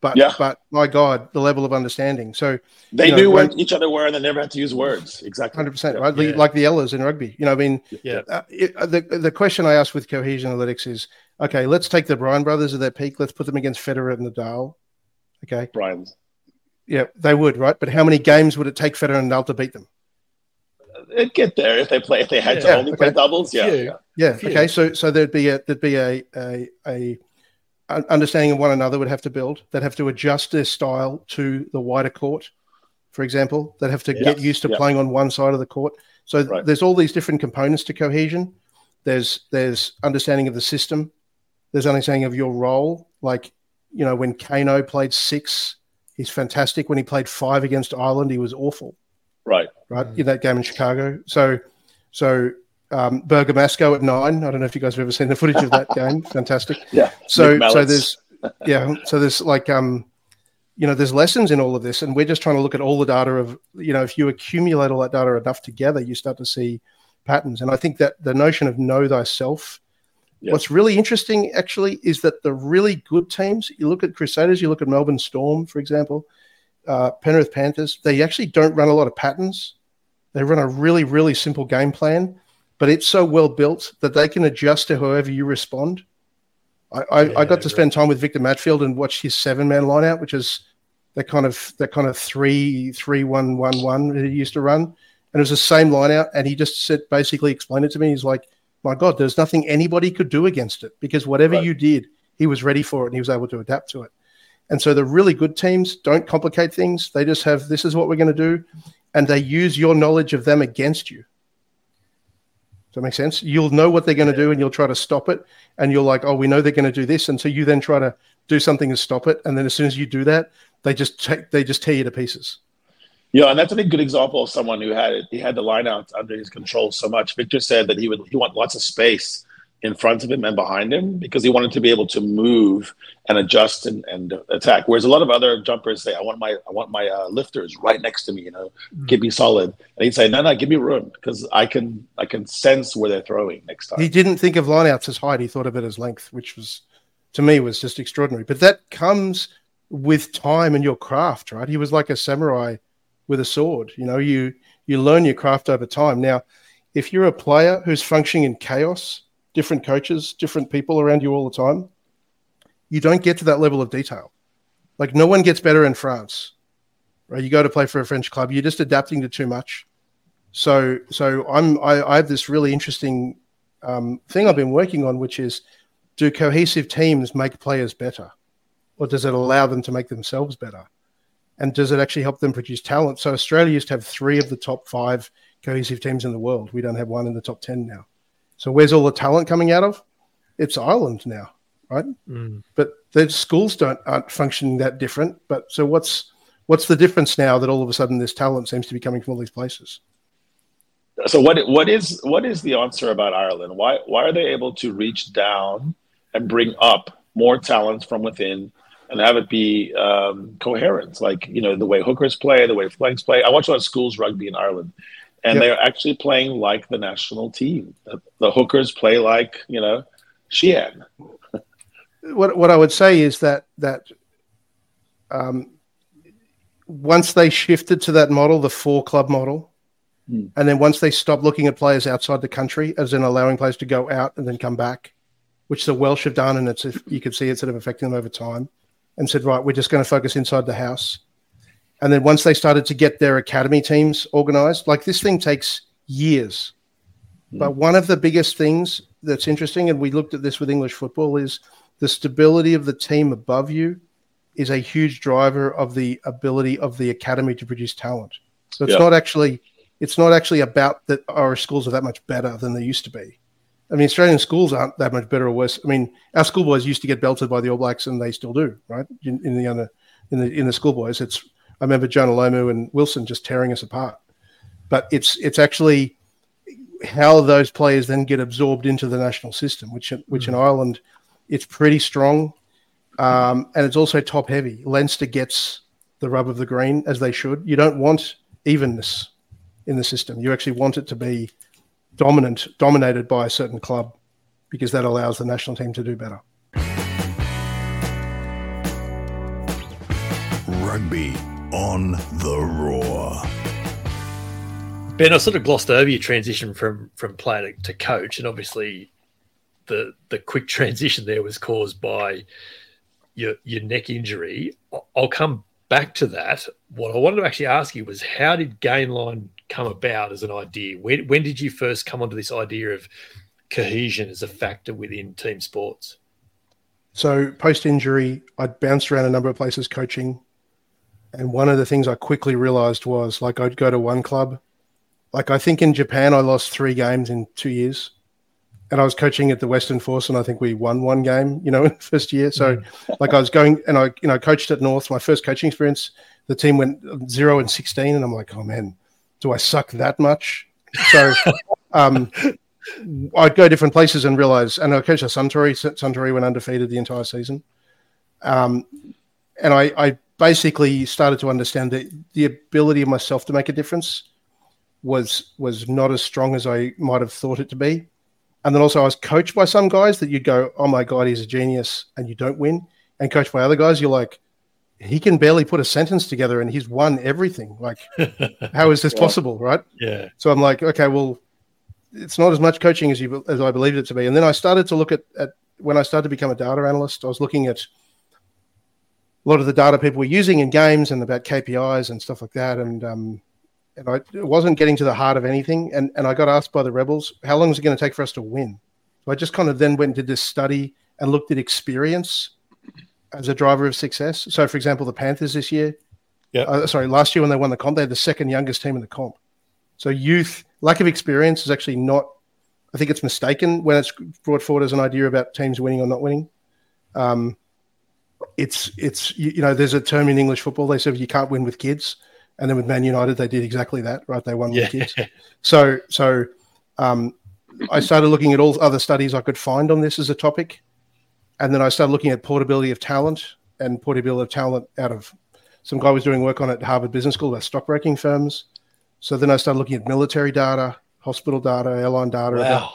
but Yeah. but my God, the level of understanding. So They you know, knew when- what each other were, and they never had to use words. Exactly. hundred percent, right? Yeah. Like the Ellas in rugby. You know, I mean, Yeah. uh, it, uh, the the question I asked with cohesion analytics is, okay, let's take the Bryan brothers at their peak. Let's put them against Federer and Nadal. Okay, Bryan's. yeah, they would, right? But how many games would it take Federer and Nadal to beat them? It'd get there if they play. If they had to Yeah, only play doubles, yeah. Yeah. Yeah. Okay. So so there'd be a there'd be a a, a understanding of one another would have to build. They'd have to adjust their style to the wider court, for example. They'd have to get used to playing on one side of the court. So Right. there's all these different components to cohesion. There's there's understanding of the system. There's understanding of your role. Like you know when Kano played six, he's fantastic. When he played five against Ireland, he was awful Right. right in that game in Chicago. So, so um, Bergamasco at nine. I don't know if you guys have ever seen the footage of that game. Fantastic. Yeah. So, so there's yeah. So there's like um, you know, there's lessons in all of this, and we're just trying to look at all the data of you know, if you accumulate all that data enough together, you start to see patterns. And I think that the notion of know thyself. What's really interesting, actually, is that the really good teams. You look at Crusaders, you look at Melbourne Storm, for example, uh, Penrith Panthers. They actually don't run a lot of patterns. They run a really, really simple game plan, but it's so well built that they can adjust to however you respond. I, I, I got to Yeah, spend time with Victor Matfield and watch his seven man lineout, which is that kind of that kind of three three one one one that he used to run, and it was the same lineout. And he just said basically explained it to me. He's like, "My God, there's nothing anybody could do against it because whatever Right. you did, he was ready for it and he was able to adapt to it." And so the really good teams don't complicate things. They just have this is what we're going to do, and they use your knowledge of them against you. Does that make sense? You'll know what they're going to do, and you'll try to stop it. And you're like, "Oh, we know they're going to do this," and so you then try to do something to stop it. And then as soon as you do that, they just take they just tear you to pieces. Yeah, and that's a good example of someone who had. He had the line out under his control so much. Victor said that he would he want lots of space in front of him and behind him because he wanted to be able to move and adjust and, and attack. Whereas a lot of other jumpers say, "I want my I want my uh, lifters right next to me, you know, give me solid." And he'd say, "No, no, give me room because I can I can sense where they're throwing next time." He didn't think of lineouts as height; he thought of it as length, which was to me was just extraordinary. But that comes with time and your craft, right? He was like a samurai with a sword. You know, you you learn your craft over time. Now, if you're a player who's functioning in chaos, different coaches, different people around you all the time, you don't get to that level of detail. Like no one gets better in France, right? You go to play for a French club, you're just adapting to too much. So, so I'm I, I have this really interesting um, thing I've been working on, which is do cohesive teams make players better, or does it allow them to make themselves better? And does it actually help them produce talent? So Australia used to have three of the top five cohesive teams in the world. We don't have one in the top ten now. So where's all the talent coming out of? It's Ireland now, right? Mm. But the schools don't aren't functioning that different. But so what's what's the difference now that all of a sudden this talent seems to be coming from all these places? So what what is what is the answer about Ireland? Why why are they able to reach down and bring up more talent from within and have it be um, coherent? Like you know the way hookers play, the way flanks play. I watch a lot of schools rugby in Ireland, and Yep. they're actually playing like the national team. The, the hookers play like you know Sheehan. what what I would say is that that um, once they shifted to that model, the four club model, Hmm. and then once they stopped looking at players outside the country, as in allowing players to go out and then come back, which the Welsh have done, and it's you can see it's sort of affecting them over time, and said, right, we're just going to focus inside the house. And then once they started to get their academy teams organized, like this thing takes years. Hmm. But one of the biggest things that's interesting, and we looked at this with English football, is the stability of the team above you is a huge driver of the ability of the academy to produce talent. So it's Yeah. not actually it's not actually about that our schools are that much better than they used to be. I mean, Australian schools aren't that much better or worse. I mean, our schoolboys used to get belted by the All Blacks, and they still do, right? In, in the under, in the in the schoolboys, it's I remember Jonah Lomu and Wilson just tearing us apart. But it's it's actually how those players then get absorbed into the national system, which which in Ireland, it's pretty strong, um, and it's also top heavy. Leinster gets the rub of the green as they should. You don't want evenness in the system. You actually want it to be dominant, dominated by a certain club. because that allows the national team to do better. Rugby on the Roar. Ben, I sort of glossed over your transition from from player to, to coach, and obviously the the quick transition there was caused by your your neck injury. I'll come back to that. What I wanted to actually ask you was how did Gainline come about as an idea? When when did you first come onto this idea of cohesion as a factor within team sports? So post injury, I'd bounced around a number of places coaching. And one of the things I quickly realized was like I'd go to one club. Like I think in Japan I lost three games in two years. And I was coaching at the Western Force and I think we won one game, you know, in the first year. So mm. like I was going and I, you know, coached at North, my first coaching experience, the team went zero and sixteen, and I'm like, oh man, do I suck that much? So um I'd go different places and realize, and I coached at Suntory. Suntory went undefeated the entire season. Um, and I, I basically started to understand that the ability of myself to make a difference was was not as strong as I might have thought it to be. And then also I was coached by some guys that you'd go, Oh my God, he's a genius, and you don't win. And coached by other guys, you're like, he can barely put a sentence together and he's won everything. Like, how is this yeah. possible? Right. Yeah. So I'm like, okay, well, it's not as much coaching as you as I believed it to be. And then I started to look at, at when I started to become a data analyst, I was looking at a lot of the data people were using in games and about KPIs and stuff like that. And um, and I wasn't getting to the heart of anything. And and I got asked by the rebels, how long is it going to take for us to win? So I just kind of then went and did this study and looked at experience as a driver of success. So, for example, the Panthers this year, yeah, uh, sorry, last year when they won the comp, they had the second youngest team in the comp. So youth lack of experience is actually not. I think it's mistaken when it's brought forward as an idea about teams winning or not winning. Um, it's it's you, you, know there's a term in English football they said you can't win with kids, and then with Man United they did exactly that right they won yeah. with kids. So so um, I started looking at all other studies I could find on this as a topic, and then I started looking at portability of talent and portability of talent out of some guy was doing work on it at Harvard Business School about stockbroking firms. So then I started looking at military data, hospital data, airline data, wow.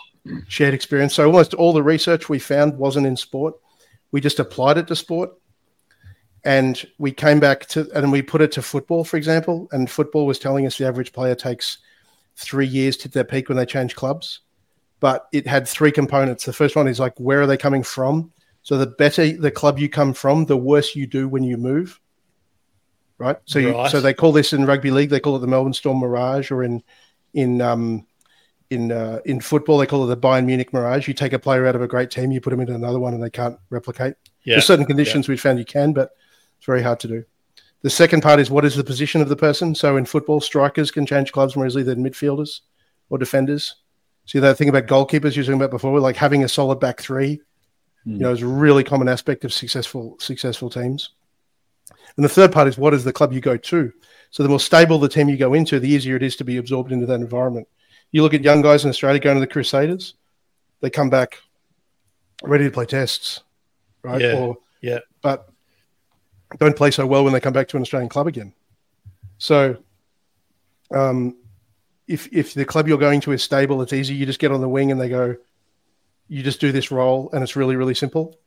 shared experience. So almost all the research we found wasn't in sport. We just applied it to sport. And we came back to, and we put it to football, for example. And football was telling us the average player takes three years to hit their peak when they change clubs. But it had three components. The first one is like, where are they coming from? So the better the club you come from, the worse you do when you move right? So, you, right. so they call this in rugby league. They call it the Melbourne Storm Mirage, or in in um, in uh, in football they call it the Bayern Munich Mirage. You take a player out of a great team, you put them into another one, and they can't replicate. Yeah. There's certain conditions yeah. we found you can, but it's very hard to do. The second part is what is the position of the person. So in football, strikers can change clubs more easily than midfielders or defenders. See that thing about goalkeepers you were talking about before, like having a solid back three, mm. you know, is a really common aspect of successful successful teams. And the third part is what is the club you go to? So the more stable the team you go into, the easier it is to be absorbed into that environment. You look at young guys in Australia going to the Crusaders, they come back ready to play tests, right? Yeah. Or, yeah. But don't play so well when they come back to an Australian club again. So, um, if if the club you're going to is stable, it's easy. You just get on the wing and they go, you just do this role, and it's really really simple.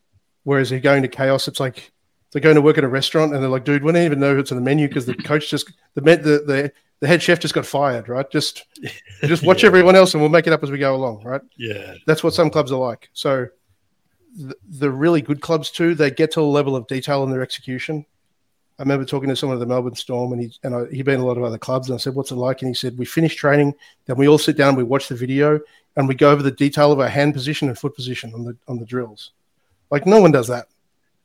Whereas you're going to chaos, it's like they're going to work at a restaurant and they're like, dude, we don't even know what's on the menu because the coach just the, the the the head chef just got fired, right? Just just watch yeah. everyone else and we'll make it up as we go along, right? Yeah, that's what some clubs are like. So the, the really good clubs too, they get to a level of detail in their execution. I remember talking to someone at the Melbourne Storm, and he and I, he'd been in a lot of other clubs, and I said, "What's it like?" And he said, "We finish training, then we all sit down, we watch the video, and we go over the detail of our hand position and foot position on the on the drills. Like no one does that.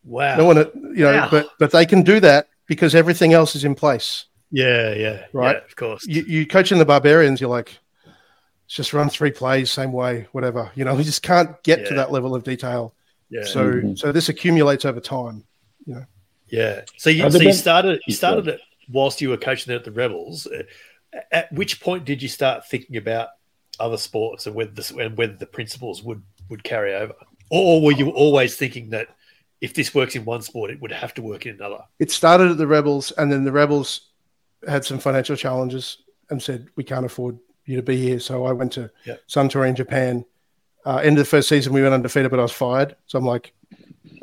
Wow. No one, you know, wow. but but they can do that because everything else is in place. Yeah, yeah, right. Yeah, of course. You, you coaching the barbarians, you're like, just run three plays, same way, whatever. You know, we just can't get yeah. to that level of detail. Yeah. So mm-hmm. so this accumulates over time. You know. Yeah. So you so you started you started it whilst you were coaching at the Rebels. At which point did you start thinking about other sports and whether the, and whether the principles would would carry over, or were you always thinking that if this works in one sport, it would have to work in another. It started at the Rebels, and then the Rebels had some financial challenges and said, "We can't afford you to be here." So I went to yep. Suntory in Japan, Uh, end of the first season, we went undefeated, but I was fired. So I'm like,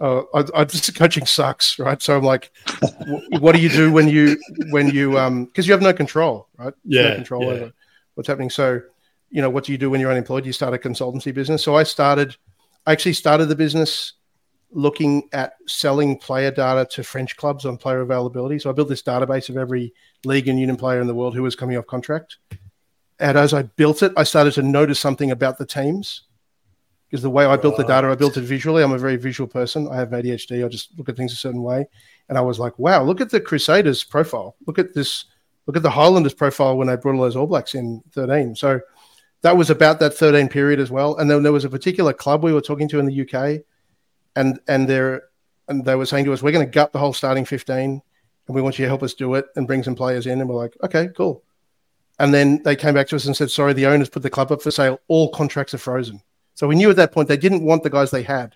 uh, I, I just coaching sucks, right? So I'm like, w- what do you do when you when you um because you have no control, right? Yeah, no control yeah. over what's happening. So, you know, what do you do when you're unemployed? You start a consultancy business. So I started, I actually started the business looking at selling player data to French clubs on player availability. So I built this database of every league and union player in the world who was coming off contract. And as I built it, I started to notice something about the teams. Because the way I built the data, I built it visually. I'm a very visual person. I have ADHD. I just look at things a certain way. And I was like, wow, look at the Crusaders profile. Look at this. Look at the Highlanders profile when they brought all those All Blacks in 13. So that was about that 13 period as well. And then there was a particular club we were talking to in the UK, and and they're and they were saying to us, we're going to gut the whole starting 15, and we want you to help us do it and bring some players in. And we're like, okay, cool. And then they came back to us and said, sorry, the owners put the club up for sale. All contracts are frozen. So we knew at that point they didn't want the guys they had.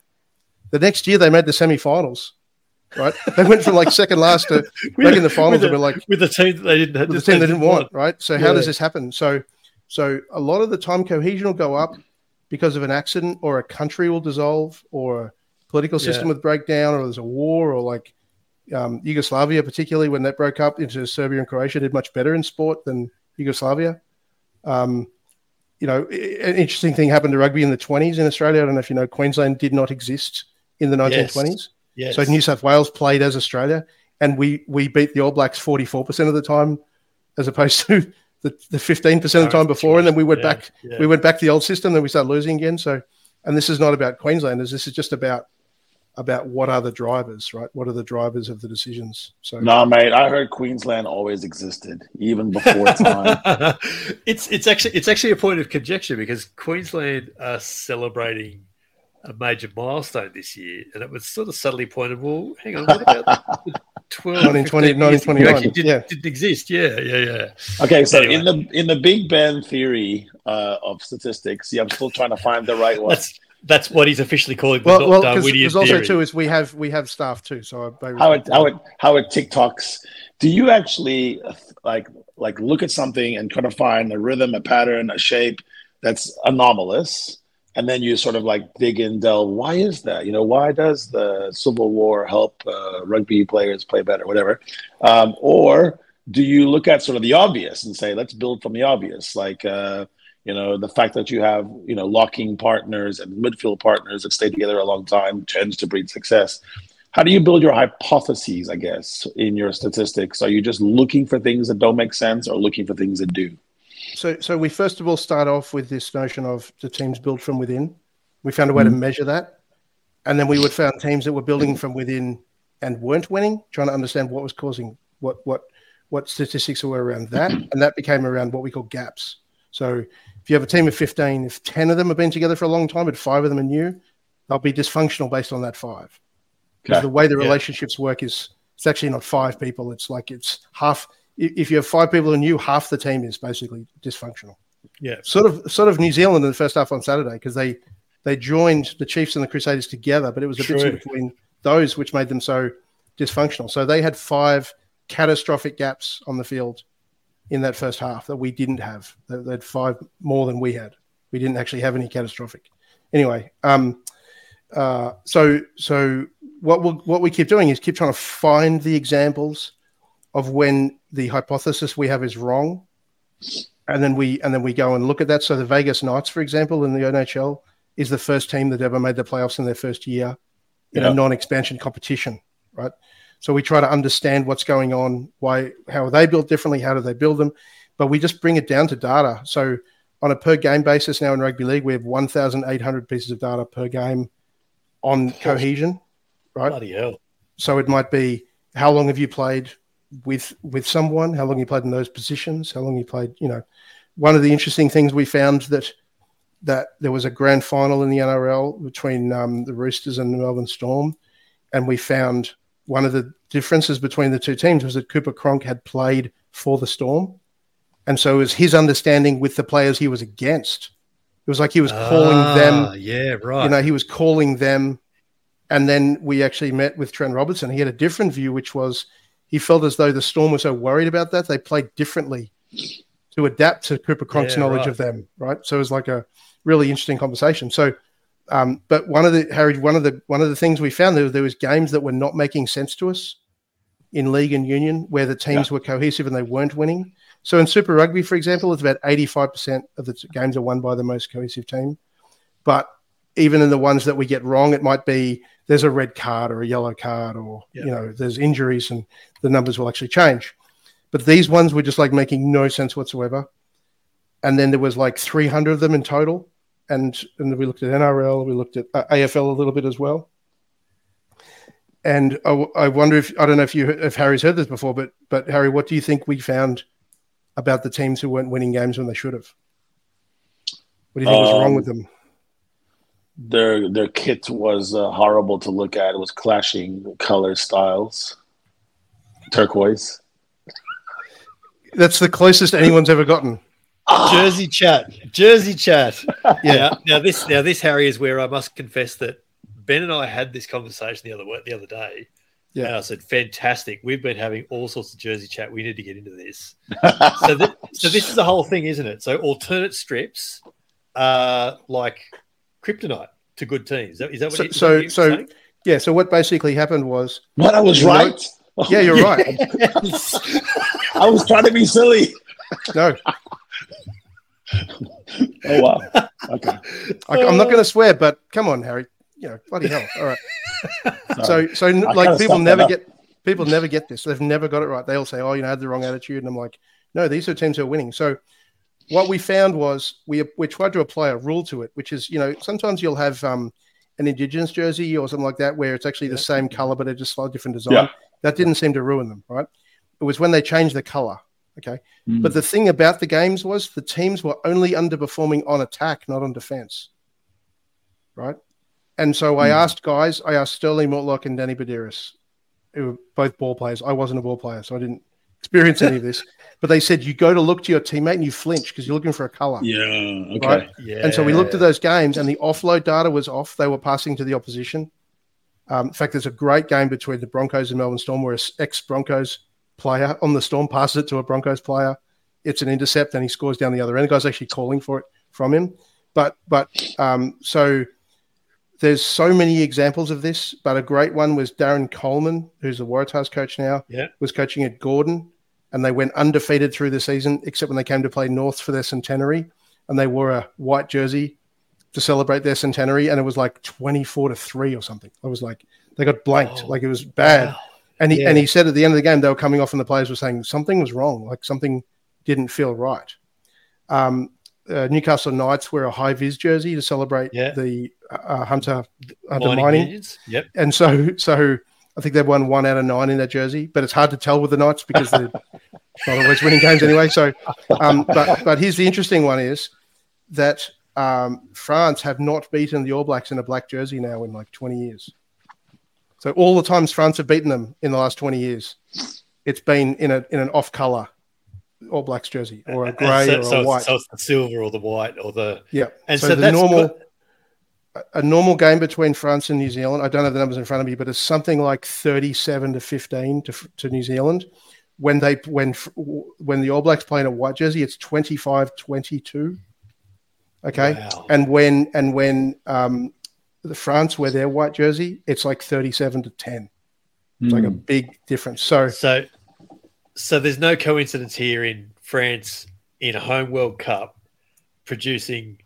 The next year they made the semi-finals. Right, they went from like second last to back in the finals, and we're like, with the team that they didn't with the team they didn't want, right? So how Yeah. does this happen? So so a lot of the time cohesion will go up because of an accident or a country will dissolve or a political system Yeah. will break down or there's a war or like um, Yugoslavia, particularly when that broke up into Serbia and Croatia, did much better in sport than Yugoslavia. Um, you know, an interesting thing happened to rugby in the 20s in Australia. I don't know if you know, Queensland did not exist in the 1920s. Yes. So New South Wales played as Australia, and we we beat the All Blacks forty four percent of the time, as opposed to the the fifteen percent of the time before. And then we went Yeah, back yeah. we went back to the old system, then we started losing again. So, and this is not about Queenslanders. This is just about about what are the drivers, right? What are the drivers of the decisions? So No, mate, I heard Queensland always existed, even before time. it's it's actually it's actually a point of conjecture because Queensland are celebrating a major milestone this year, and it was sort of subtly pointed. Well, hang on, what about the 12, 1920, 15 years ago 1921, actually didn't, yeah. didn't exist? Yeah, yeah, yeah. Okay, so Anyway. in the in the Big Bang theory uh, of statistics, see, I'm still trying to find the right one. That's that's what he's officially calling the well, not well, Darwinian because also too is we have we have staff too. So I, how it how it how it TikToks. Do you actually uh, like like look at something and try to find a rhythm, a pattern, a shape that's anomalous, and then you sort of like dig in, delve. Why is that? You know, why does the Civil War help uh, rugby players play better, whatever? Um, or do you look at sort of the obvious and say, let's build from the obvious, like. Uh, you know the fact that you have you know locking partners and midfield partners that stay together a long time tends to breed success. How do you build your hypotheses i guess in your statistics? Are you just looking for things that don't make sense or looking for things that do? So, so we first of all start off with this notion of the teams built from within. We found a way to mm-hmm. measure that, and then we would found teams that were building from within and weren't winning, trying to understand what was causing what what what statistics were around that, and that became around what we call gaps. So, if you have a team of fifteen, if ten of them have been together for a long time, but five of them are new, they'll be dysfunctional based on that five. Because Okay. the way the Yeah. relationships work is it's actually not five people; it's like it's half. If you have five people who are new, half the team is basically dysfunctional yeah, sort of sort of New Zealand in the first half on Saturday because they they joined the Chiefs and the Crusaders together, but it was in True. between those which made them so dysfunctional. So they had five catastrophic gaps on the field in that first half that we didn't have. They had five more than we had. We didn't actually have any catastrophic. Anyway, um, uh, so so what we what we keep doing is keep trying to find the examples of when the hypothesis we have is wrong and then we and then we go and look at that. So the Vegas Knights, for example, in the NHL, is the first team that ever made the playoffs in their first year in Yeah. a non-expansion competition, right? So we try to understand what's going on, why, how are they built differently, how do they build them, but we just bring it down to data. So on a per game basis now in rugby league, we have 1,800 pieces of data per game on cohesion, right? bloody hell. So it might be how long have you played with with someone? How long you played in those positions? How long you played? You know, one of the interesting things we found that that there was a grand final in the NRL between um, the Roosters and the Melbourne Storm, and we found one of the differences between the two teams was that Cooper Cronk had played for the Storm, and so it was his understanding with the players he was against. It was like he was calling them Ah, Yeah, right. you know, he was calling them. And then we actually met with Trent Robertson. He had a different view, which was he felt as though the Storm were so worried about that they played differently to adapt to Cooper Cronk's Yeah, knowledge right. of them, right? So it was like a really interesting conversation. So, um, but one of the Harry, one of the one of the things we found there, there was games that were not making sense to us in league and union where the teams were cohesive and they weren't winning. So in Super Rugby, for example, it's about eighty five percent of the games are won by the most cohesive team. But even in the ones that we get wrong, it might be there's a red card or a yellow card or Yeah. you know there's injuries and the numbers will actually change. But these ones were just like making no sense whatsoever. And then there was like 300 of them in total. And, and we looked at NRL, we looked at uh, AFL a little bit as well. And I wonder if I don't know if you if Harry's heard this before, but but Harry, what do you think we found about the teams who weren't winning games when they should have? What do you think was wrong Um, with them? Their their kit was uh, horrible to look at. It was clashing color styles. Turquoise. That's the closest anyone's ever gotten. Jersey chat, Jersey chat. Yeah. Now, now this, now this, Harry, is where I must confess that Ben and I had this conversation the other the other day. Yeah. And I said, "Fantastic! We've been having all sorts of Jersey chat. We need to get into this." so, th- so this is the whole thing, isn't it? So, alternate strips are like kryptonite to good teams. Is that, is that what, So- you- is so- what so- saying? Yeah. So what basically happened was, What I was You know- right. yeah, you're right. I was trying to be silly. No, Oh wow. Okay. I, I'm not going to swear, but come on, Harry. You know, bloody hell. All right. Sorry. So, so I like people never get people never get this. They've never got it right. They all say, "Oh, you know, I had the wrong attitude," and I'm like, "No, these are teams who are winning." So, what we found was we we tried to apply a rule to it, which is, you know, sometimes you'll have um, an indigenous jersey or something like that where it's actually the same color but it's just slightly different design. Yeah. That didn't seem to ruin them, right? It was when they changed the color. Okay. Mm. But the thing about the games was the teams were only underperforming on attack, not on defense. Right. And so I Hmm. asked guys, I asked Stirling Mortlock and Danny Badiris, who were both ball players. I wasn't a ball player, so I didn't experience any of this. But they said you go to look to your teammate and you flinch because you're looking for a color. Yeah. Okay. Right. Yeah. And so we looked at those games, and the offload data was off. They were passing to the opposition. Um, in fact, there's a great game between the Broncos and Melbourne Storm where ex Broncos player on the Storm passes it to a Broncos player. It's an intercept, and he scores down the other end. The guy's actually calling for it from him. But but um, so there's so many examples of this. But a great one was Darren Coleman, who's the Waratahs coach now. Yeah. was coaching at Gordon, and they went undefeated through the season, except when they came to play North for their centenary, and they wore a white jersey to celebrate their centenary, and it was like 24 to three or something. I was like, they got blanked, Oh, like it was bad. Wow. And he Yeah. and he said at the end of the game, they were coming off, and the players were saying something was wrong, like something didn't feel right. Um, uh, Newcastle Knights wear a high vis jersey to celebrate Yeah. the uh, Hunter Hunter Mining mining. Yep. and so so I think they've won one out of nine in that jersey, but it's hard to tell with the Knights because they're not always winning games anyway. So, um, but but here's the interesting one is that um, France have not beaten the All Blacks in a black jersey now in like 20 years. So all the times France have beaten them in the last 20 years, it's been in a in an off color All Blacks jersey or a grey so, or so a it's- white. So it's the silver or the white or the yeah, and so, so, the normal good. a normal game between France and New Zealand. I don't have the numbers in front of me, but it's something like thirty-seven to fifteen to, to New Zealand. When they when when the All Blacks play in a white jersey, it's 25-22. Okay, Wow. and when and when um, France wear their white jersey, it's like thirty-seven to ten. It's like a Mm. big difference. So So, so there's no coincidence here in France in a home World Cup producing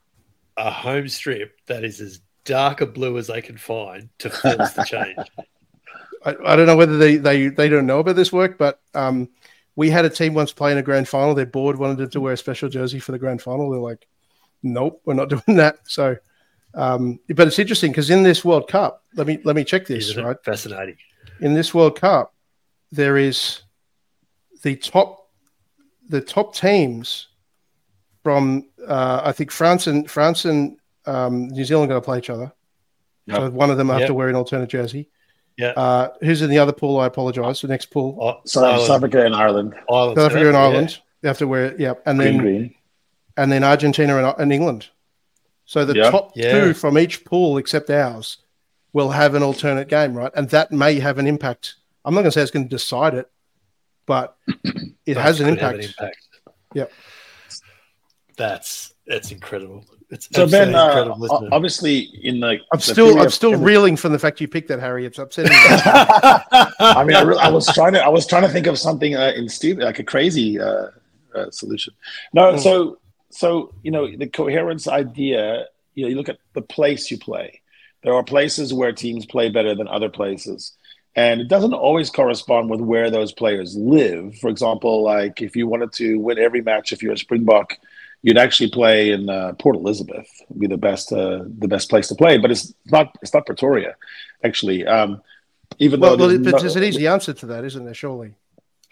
a home strip that is as dark a blue as they can find to force the change. I, I don't know whether they, they they don't know about this work, but um, we had a team once play in a grand final. Their board wanted them to wear a special jersey for the grand final. They're like, nope, we're not doing that. So, um, but it's interesting because in this World Cup, let me let me check this. Isn't Right fascinating? in this World Cup, there is the top the top teams from uh, I think France and France and um, New Zealand going to play each other. So one of them have Yep. to wear an alternate jersey. Yeah. Uh, who's in the other pool? I apologize. The next pool, Oh, South, Ireland, South Africa and Ireland. Ireland, South Africa and yeah. Ireland. They have to wear. Yeah, and Green, then green. and then Argentina and, and England. So the Yeah. top Yeah. two from each pool, except ours, will have an alternate game, right? And that may have an impact. I'm not going to say it's going to decide it, but it has an could have impact. Yeah, That's that's incredible. It's So Ben, absolutely uh, incredible, isn't it? obviously in the I'm the still I'm still every- reeling from the fact you picked that, Harry. It's upsetting. I mean, I, re- I was trying to I was trying to think of something uh, in stupid like a crazy uh, uh, solution. No, Hmm. so so you know the coherence idea. You know, you look at the place you play. There are places where teams play better than other places, and it doesn't always correspond with where those players live. For example, like if you wanted to win every match, if you're a Springbok, you'd actually play in uh, Port Elizabeth. Would be the best uh, the best place to play, but it's not it's not Pretoria, actually. Um, even well, though well, there's but no- there's an easy answer to that, isn't there? Surely.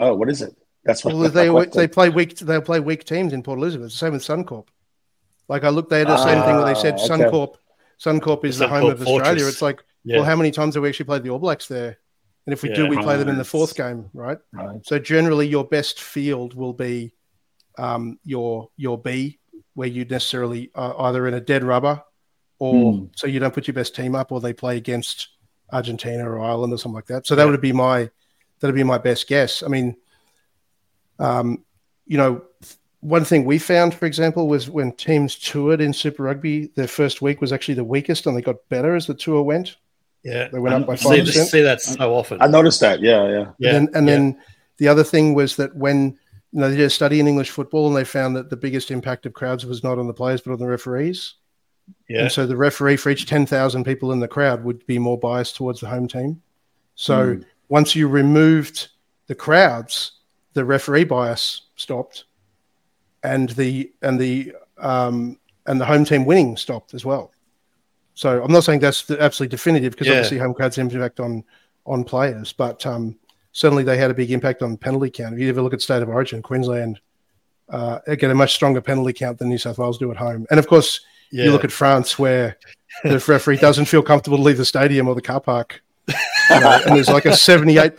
Oh, what is it? That's what Well, that's my they they play weak they play weak teams in Port Elizabeth. Same with Suncorp. Like I looked, they had the same thing where they said Ah, okay. Suncorp Suncorp is the, home Suncorp of Australia. It's like, Yeah. well, how many times have we actually played the All Blacks there? And if we do, Yeah. we play them in the fourth game, right? Right. So generally, your best field will be um, your your B, where you necessarily are either in a dead rubber, or Hmm. so you don't put your best team up, or they play against Argentina or Ireland or something like that. So that Yeah. would be my that'd be my best guess. I mean, um, you know, one thing we found, for example, was when teams toured in Super Rugby, their first week was actually the weakest, and they got better as the tour went. Yeah, They went up by See, five see, percent. see that so often. I noticed that. Yeah, yeah. yeah, and then, and yeah. then the other thing was that when you know they did a study in English football, and they found that the biggest impact of crowds was not on the players but on the referees. yeah, And so the referee for each ten thousand people in the crowd would be more biased towards the home team. So Hmm. once you removed the crowds, the referee bias stopped, and the and the um, and the home team winning stopped as well. So I'm not saying that's absolutely definitive because Yeah. obviously home crowds impact on on players, but um, certainly they had a big impact on penalty count. If you ever look at state of origin, Queensland uh, get a much stronger penalty count than New South Wales do at home, and of course yeah. you look at France where the referee doesn't feel comfortable to leave the stadium or the car park. You know, and there's like a 78%,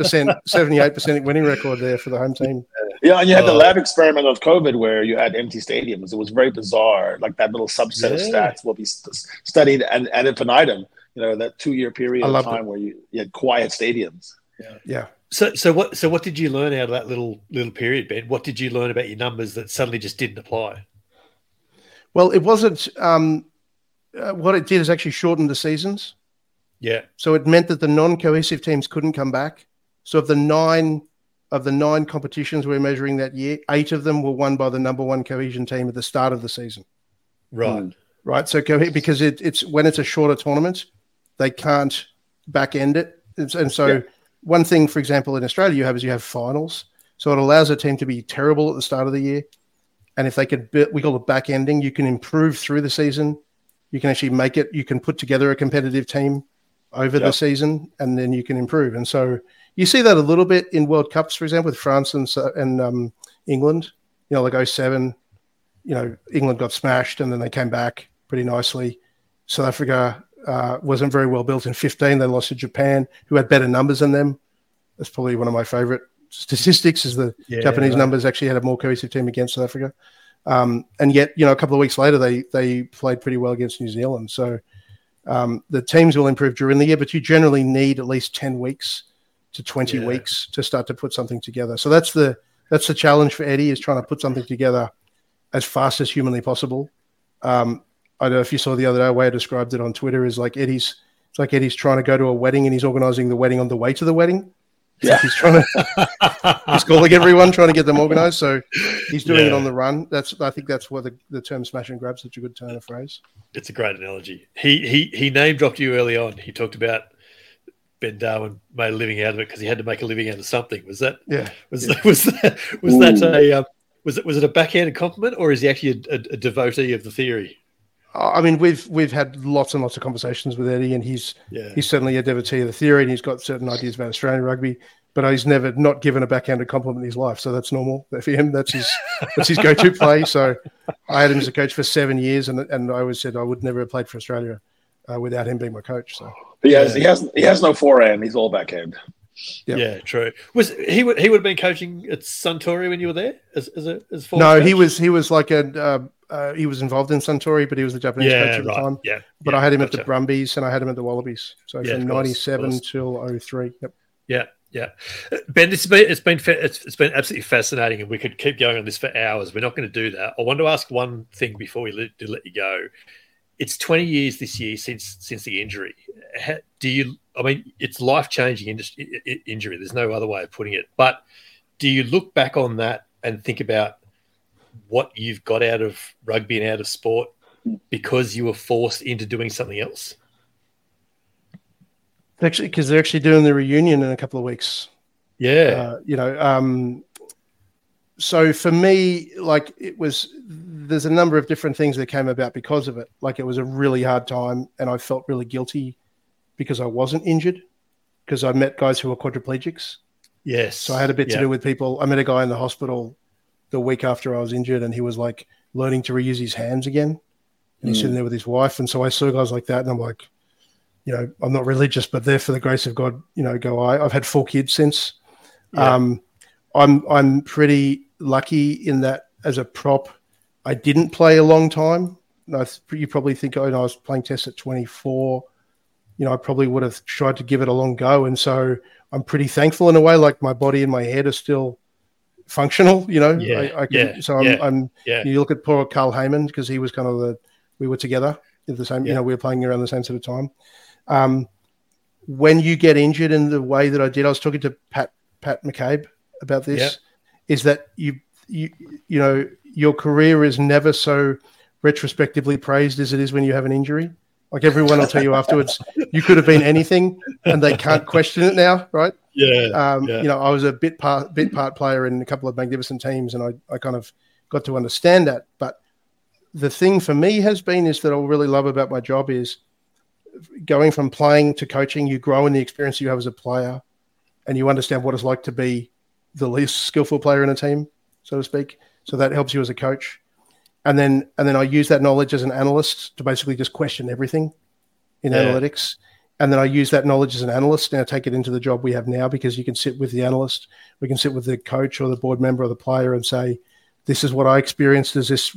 78% winning record there for the home team. Yeah, and you had the Uh, lab experiment of COVID where you had empty stadiums. It was very bizarre. Like that little subset of stats will be st- studied and ad infinitum. You know, that two year period of loved time where you, you had quiet stadiums. Yeah. Yeah. So, so what? So, what did you learn out of that little little period, Ben? What did you learn about your numbers that suddenly just didn't apply? Well, it wasn't, um, uh, what it did is actually shorten the seasons. Yeah, So it meant that the non cohesive teams couldn't come back. So of the nine, of the nine competitions we we're measuring that year, eight of them were won by the number one cohesion team at the start of the season. right. Mm. right? So co- because it, it's when it's a shorter tournament, they can't back end it, It's- and so Yeah. one thing, for example, in Australia, you have is you have finals, so it allows a team to be terrible at the start of the year, and if they could, we call it back ending, you can improve through the season. You can actually make it. You can put together a competitive team over the season, and then you can improve. And so you see that a little bit in World Cups, for example, with France and and um, England. You know, like 07, you know, England got smashed and then they came back pretty nicely. South Africa uh, wasn't very well built in 15. They lost to Japan, who had better numbers than them. That's probably one of my favorite statistics is the Yeah, Japanese right. numbers actually had a more cohesive team against South Africa. Um, and yet, you know, a couple of weeks later, they they played pretty well against New Zealand. So um, the teams will improve during the year, but you generally need at least 10 weeks to 20 Yeah. weeks to start to put something together. So that's the that's the challenge for Eddie is trying to put something together as fast as humanly possible. Um, I don't know if you saw the other day, the way I described it on Twitter is like Eddie's it's like Eddie's trying to go to a wedding and he's organizing the wedding on the way to the wedding. Like Yeah. he's trying to he's calling everyone, trying to get them organized. So he's doing it on the run. That's I think that's where the, the term smash and grab such a good turn of phrase. It's a great analogy. He he he name dropped you early on. He talked about Ben Darwin made a living out of it because he had to make a living out of something. Was that Yeah. was that, was that was that a um, was it was it a backhanded compliment or is he actually a, a, a devotee of the theory? I mean, we've we've had lots and lots of conversations with Eddie, and he's Yeah, he's certainly a devotee of the theory, and he's got certain ideas about Australian rugby. But he's never not given a backhanded compliment in his life, so that's normal for him. That's his that's his go-to play. So I had him as a coach for seven years, and and I always said I would never have played for Australia uh, without him being my coach. So he has, Yeah. he has he has no forehand. He's all backhand. Yeah. yeah, true. Was he would he would have been coaching at Suntory when you were there as as a as forward no, he was he was like a uh, uh, he was involved in Suntory, but he was the Japanese yeah coach at the time. yeah. But yeah, I had him at the Brumbies and I had him at the Wallabies. So Yeah, from of course, of '97 till 03. Yep. Yeah, Yeah, Ben, this has been it's been it's, it's been absolutely fascinating, and we could keep going on this for hours. We're not going to do that. I want to ask one thing before we let, let you go. It's 20 years this year since since the injury. do you? I mean, it's life changing injury. There's no other way of putting it. But do you look back on that and think about what you've got out of rugby and out of sport because you were forced into doing something else? Actually, because they're actually doing the reunion in a couple of weeks. Yeah, uh, you know. Um, so for me, like it was, there's a number of different things that came about because of it. Like it was a really hard time, and I felt really guilty because I wasn't injured because I met guys who were quadriplegics. Yes. So I had a bit yeah. to do with people. I met a guy in the hospital the week after I was injured, and he was like learning to reuse his hands again. And he's mm. sitting there with his wife, and so I saw guys like that, and I'm like, you know, I'm not religious, but there for the grace of God, you know, go I. I've had four kids since. Yeah. Um, I'm I'm pretty lucky in that as a prop, I didn't play a long time. I, you probably think, oh, no, I was playing tests at 24. You know, I probably would have tried to give it a long go, and so I'm pretty thankful in a way. Like my body and my head are still functional. You know, yeah, I, I can, yeah, so I'm, yeah, I'm yeah. You look at poor Carl Hayman because he was kind of the we were together at the same. You know, we were playing around the same sort of time. Um, when you get injured in the way that I did, I was talking to Pat Pat McCabe about this. Is that you you you know your career is never so retrospectively praised as it is when you have an injury. Like everyone will tell you afterwards, you could have been anything, and they can't question it now, right? Yeah, um, yeah. You know, I was a bit part bit part player in a couple of magnificent teams, and I, I kind of got to understand that. But the thing for me has been is that I really love about my job is going from playing to coaching. You grow in the experience you have as a player, and you understand what it's like to be the least skillful player in a team, so to speak. So that helps you as a coach and then and then I use that knowledge as an analyst to basically just question everything in yeah. analytics. And then I use that knowledge as an analyst and I take it into the job we have now because you can sit with the analyst, we can sit with the coach or the board member or the player and say, "This is what I experienced. Is this,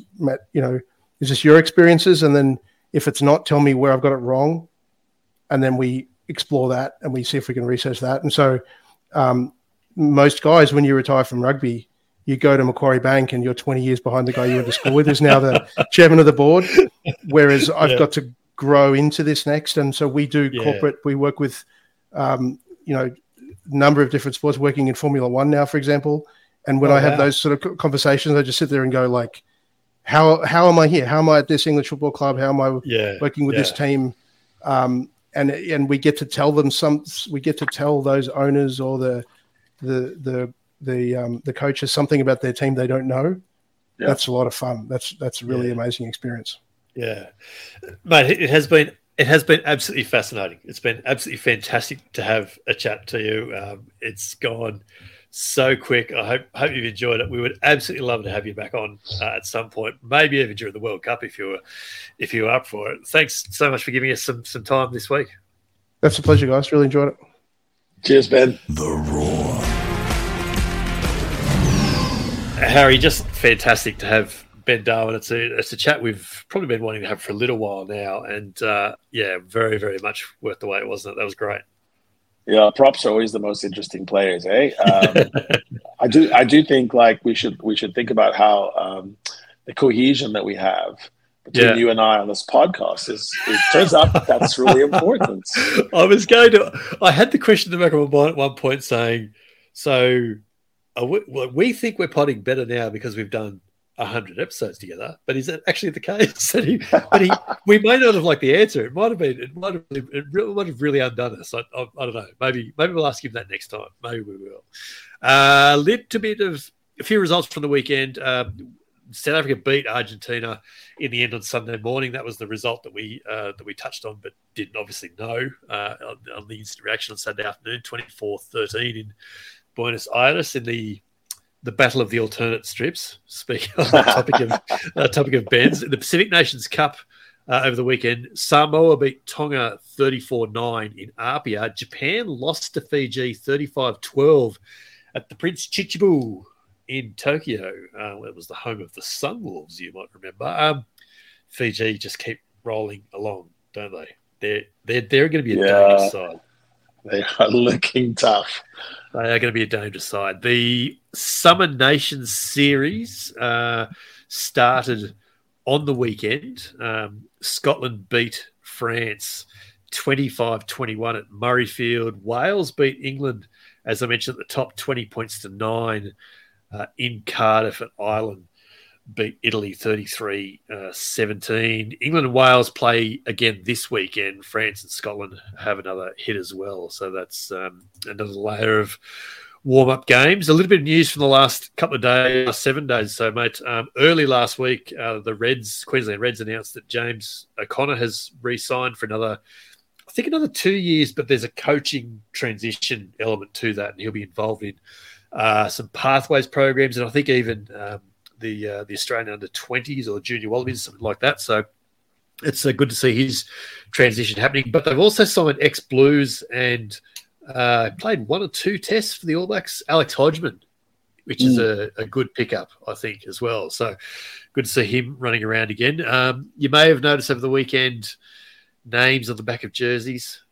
you know, is this your experiences?" And then if it's not, tell me where I've got it wrong, and then we explore that and we see if we can research that. And so, um, most guys, when you retire from rugby, you go to Macquarie Bank and you're 20 years behind the guy you went to school with, who's now the chairman of the board. Whereas I've yeah. got to grow into this next, and so we do yeah. corporate. We work with, um, you know, number of different sports. Working in Formula One now, for example. And when oh, I have wow. those sort of conversations, I just sit there and go like, how how am I here? How am I at this English football club? How am I yeah. working with this team? Um, and and we get to tell them some. We get to tell those owners or the the the the um, the coaches something about their team they don't know. Yeah. That's a lot of fun. That's that's a really yeah. amazing experience. Yeah, mate, it has been it has been absolutely fascinating. It's been absolutely fantastic to have a chat to you. Um, it's gone so quick. I hope hope you've enjoyed it. We would absolutely love to have you back on uh, at some point, maybe even during the World Cup if you were if you were up for it. Thanks so much for giving us some some time this week. That's a pleasure, guys. Really enjoyed it. Cheers, Ben. The Roar. Harry, just fantastic to have Ben Darwin. It's a it's a chat we've probably been wanting to have for a little while now, and uh, yeah, very very much worth the wait, wasn't it? That was great. Yeah, props are always the most interesting players, eh? Um, I do I do think like we should we should think about how um, the cohesion that we have between yeah. you and I on this podcast is it turns out that that's really important. I was going to I had the question in the back of my mind at one point saying, so we, well, we think we're potting better now because we've done hundred episodes together. But is that actually the case? he, but he, we may not have liked the answer. It might have been. It might have. It really, might have really undone us. I, I, I, don't know. Maybe. Maybe we'll ask him that next time. Maybe we will. Uh, little bit of a few results from the weekend. Um, South Africa beat Argentina in the end on Sunday morning. That was the result that we uh, that we touched on, but didn't obviously know uh, on, on, the instant reaction on Sunday afternoon, 24-13 in Buenos Aires in the the battle of the alternate strips. Speaking on the topic of uh, topic of Ben's, the Pacific Nations Cup uh, over the weekend, Samoa beat Tonga 34-9 in Apia. Japan lost to Fiji 35-12 at the Prince Chichibu in Tokyo. Uh, it was the home of the Sunwolves, you might remember. Um, Fiji just keep rolling along, don't they? They're they're they're going to be a yeah, dangerous side. They are looking tough. They are going to be a dangerous side. The Summer Nations series uh, started on the weekend. Um, Scotland beat France 25 21 at Murrayfield. Wales beat England, as I mentioned at the top, 20 points to nine uh, in Cardiff at Ireland. Beat Italy 33 uh, 17. England and Wales play again this weekend. France and Scotland have another hit as well. So that's um, another layer of warm up games. A little bit of news from the last couple of days, seven days. So, mate, um, early last week, uh, the Reds, Queensland Reds, announced that James O'Connor has re signed for another I think another two years, but there's a coaching transition element to that, and he'll be involved in uh, some pathways programs, and I think even um, the uh, the Australian under twenties or junior Wallabies, something like that. So it's uh, good to see his transition happening. But they've also signed ex Blues and uh, played one or two tests for the All Blacks. Alex Hodgman, which mm. is a, a, good pickup, I think, as well. So good to see him running around again. Um, you may have noticed over the weekend names on the back of jerseys.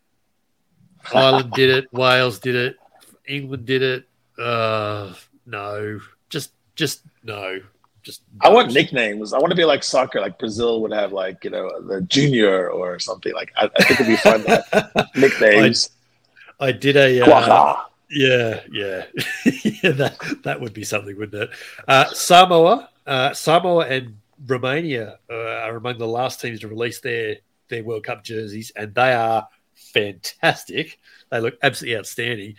Ireland did it. Wales did it. England did it. Uh, no, just just no. Just I want nicknames. I want to be like soccer, like Brazil would have like you know the junior or something. Like I, I think it'd be fun nicknames. I, I did a uh, yeah yeah yeah that that would be something, wouldn't it? Uh, Samoa, uh, Samoa and Romania uh, are among the last teams to release their their World Cup jerseys, and they are fantastic. They look absolutely outstanding.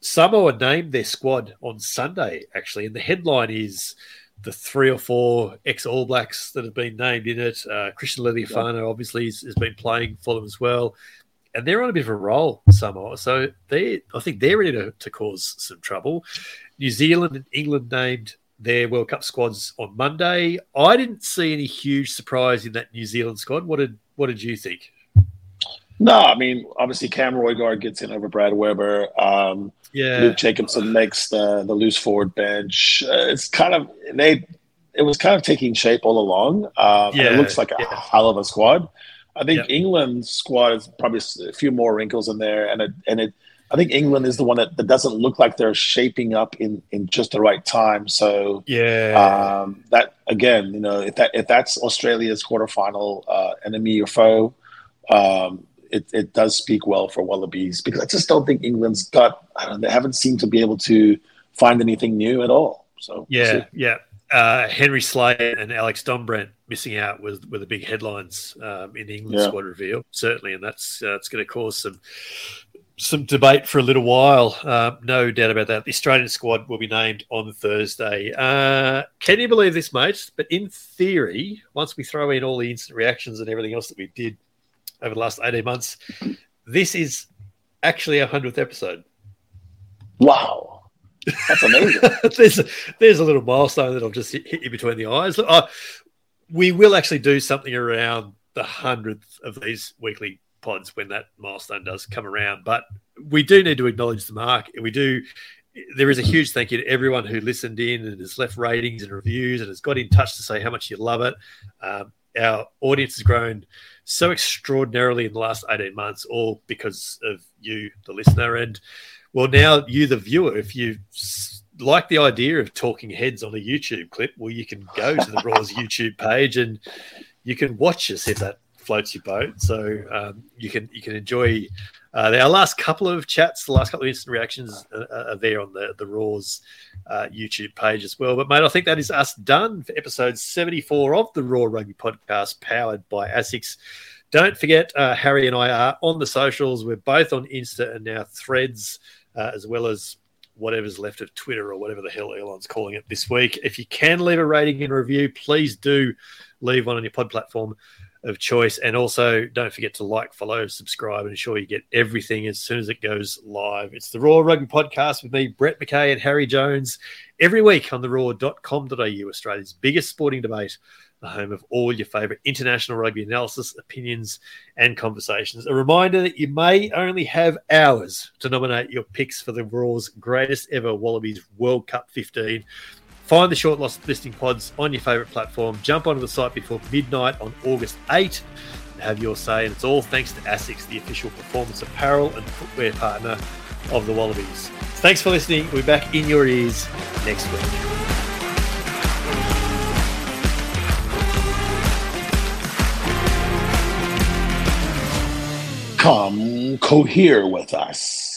Samoa named their squad on Sunday, actually, and the headline is the three or four ex All Blacks that have been named in it. Uh, Christian Lealiifano obviously has, has, been playing for them as well, and they're on a bit of a roll, Samoa. So they, I think they're ready to, to cause some trouble. New Zealand and England named their World Cup squads on Monday. I didn't see any huge surprise in that New Zealand squad. What did what did you think? No, I mean obviously Cam Roigard gets in over Brad Weber. Um, yeah, Luke Jacobson makes the the loose forward bench. Uh, it's kind of they. It was kind of taking shape all along. Um, yeah, it looks like a yeah. hell of a squad. I think yep. England's squad is probably a few more wrinkles in there, and it and it. I think England is the one that, that doesn't look like they're shaping up in, in just the right time. So yeah, um, that again, you know, if that if that's Australia's quarterfinal uh, enemy or foe, um, it, it does speak well for Wallabies because I just don't think England's got. I don't. They haven't seemed to be able to find anything new at all. So yeah, we'll yeah. Uh, Henry Slade and Alex Dombrandt missing out with with the big headlines um, in the England yeah. squad reveal, certainly, and that's uh, it's going to cause some some debate for a little while. Uh, no doubt about that. The Australian squad will be named on Thursday. Uh, can you believe this, mate? But in theory, once we throw in all the instant reactions and everything else that we did over the last 18 months. This is actually our 100th episode. Wow. That's amazing. there's, a, there's a little milestone that'll just hit, hit you between the eyes. Uh, we will actually do something around the 100th of these weekly pods when that milestone does come around. But we do need to acknowledge the mark. We do. There is a huge thank you to everyone who listened in and has left ratings and reviews and has got in touch to say how much you love it. Um, our audience has grown so extraordinarily in the last 18 months, all because of you, the listener. And well, now you, the viewer, if you like the idea of talking heads on a YouTube clip, well, you can go to the Roar's YouTube page and you can watch us if that floats your boat. So um, you can you can enjoy uh, our last couple of chats, the last couple of instant reactions are, are there on the the Roar's uh, YouTube page as well. But mate, I think that is us done for episode seventy four of the Roar Rugby Podcast, powered by Asics. Don't forget, uh, Harry and I are on the socials. We're both on Insta and now Threads, uh, as well as whatever's left of Twitter or whatever the hell Elon's calling it this week. If you can leave a rating and review, please do leave one on your pod platform of choice. And also, don't forget to like, follow, subscribe, and ensure you get everything as soon as it goes live. It's the Roar Rugby Podcast with me, Brett McKay, and Harry Jones, every week on the roar.com.au, Australia's biggest sporting debate, the home of all your favourite international rugby analysis, opinions, and conversations. A reminder that you may only have hours to nominate your picks for the Roar's greatest ever Wallabies World Cup 15 Find the shortlist listing pods on your favourite platform. Jump onto the site before midnight on August 8 and have your say. And it's all thanks to ASICS, the official performance apparel and footwear partner of the Wallabies. Thanks for listening. We'll be back in your ears next week. Come cohere with us.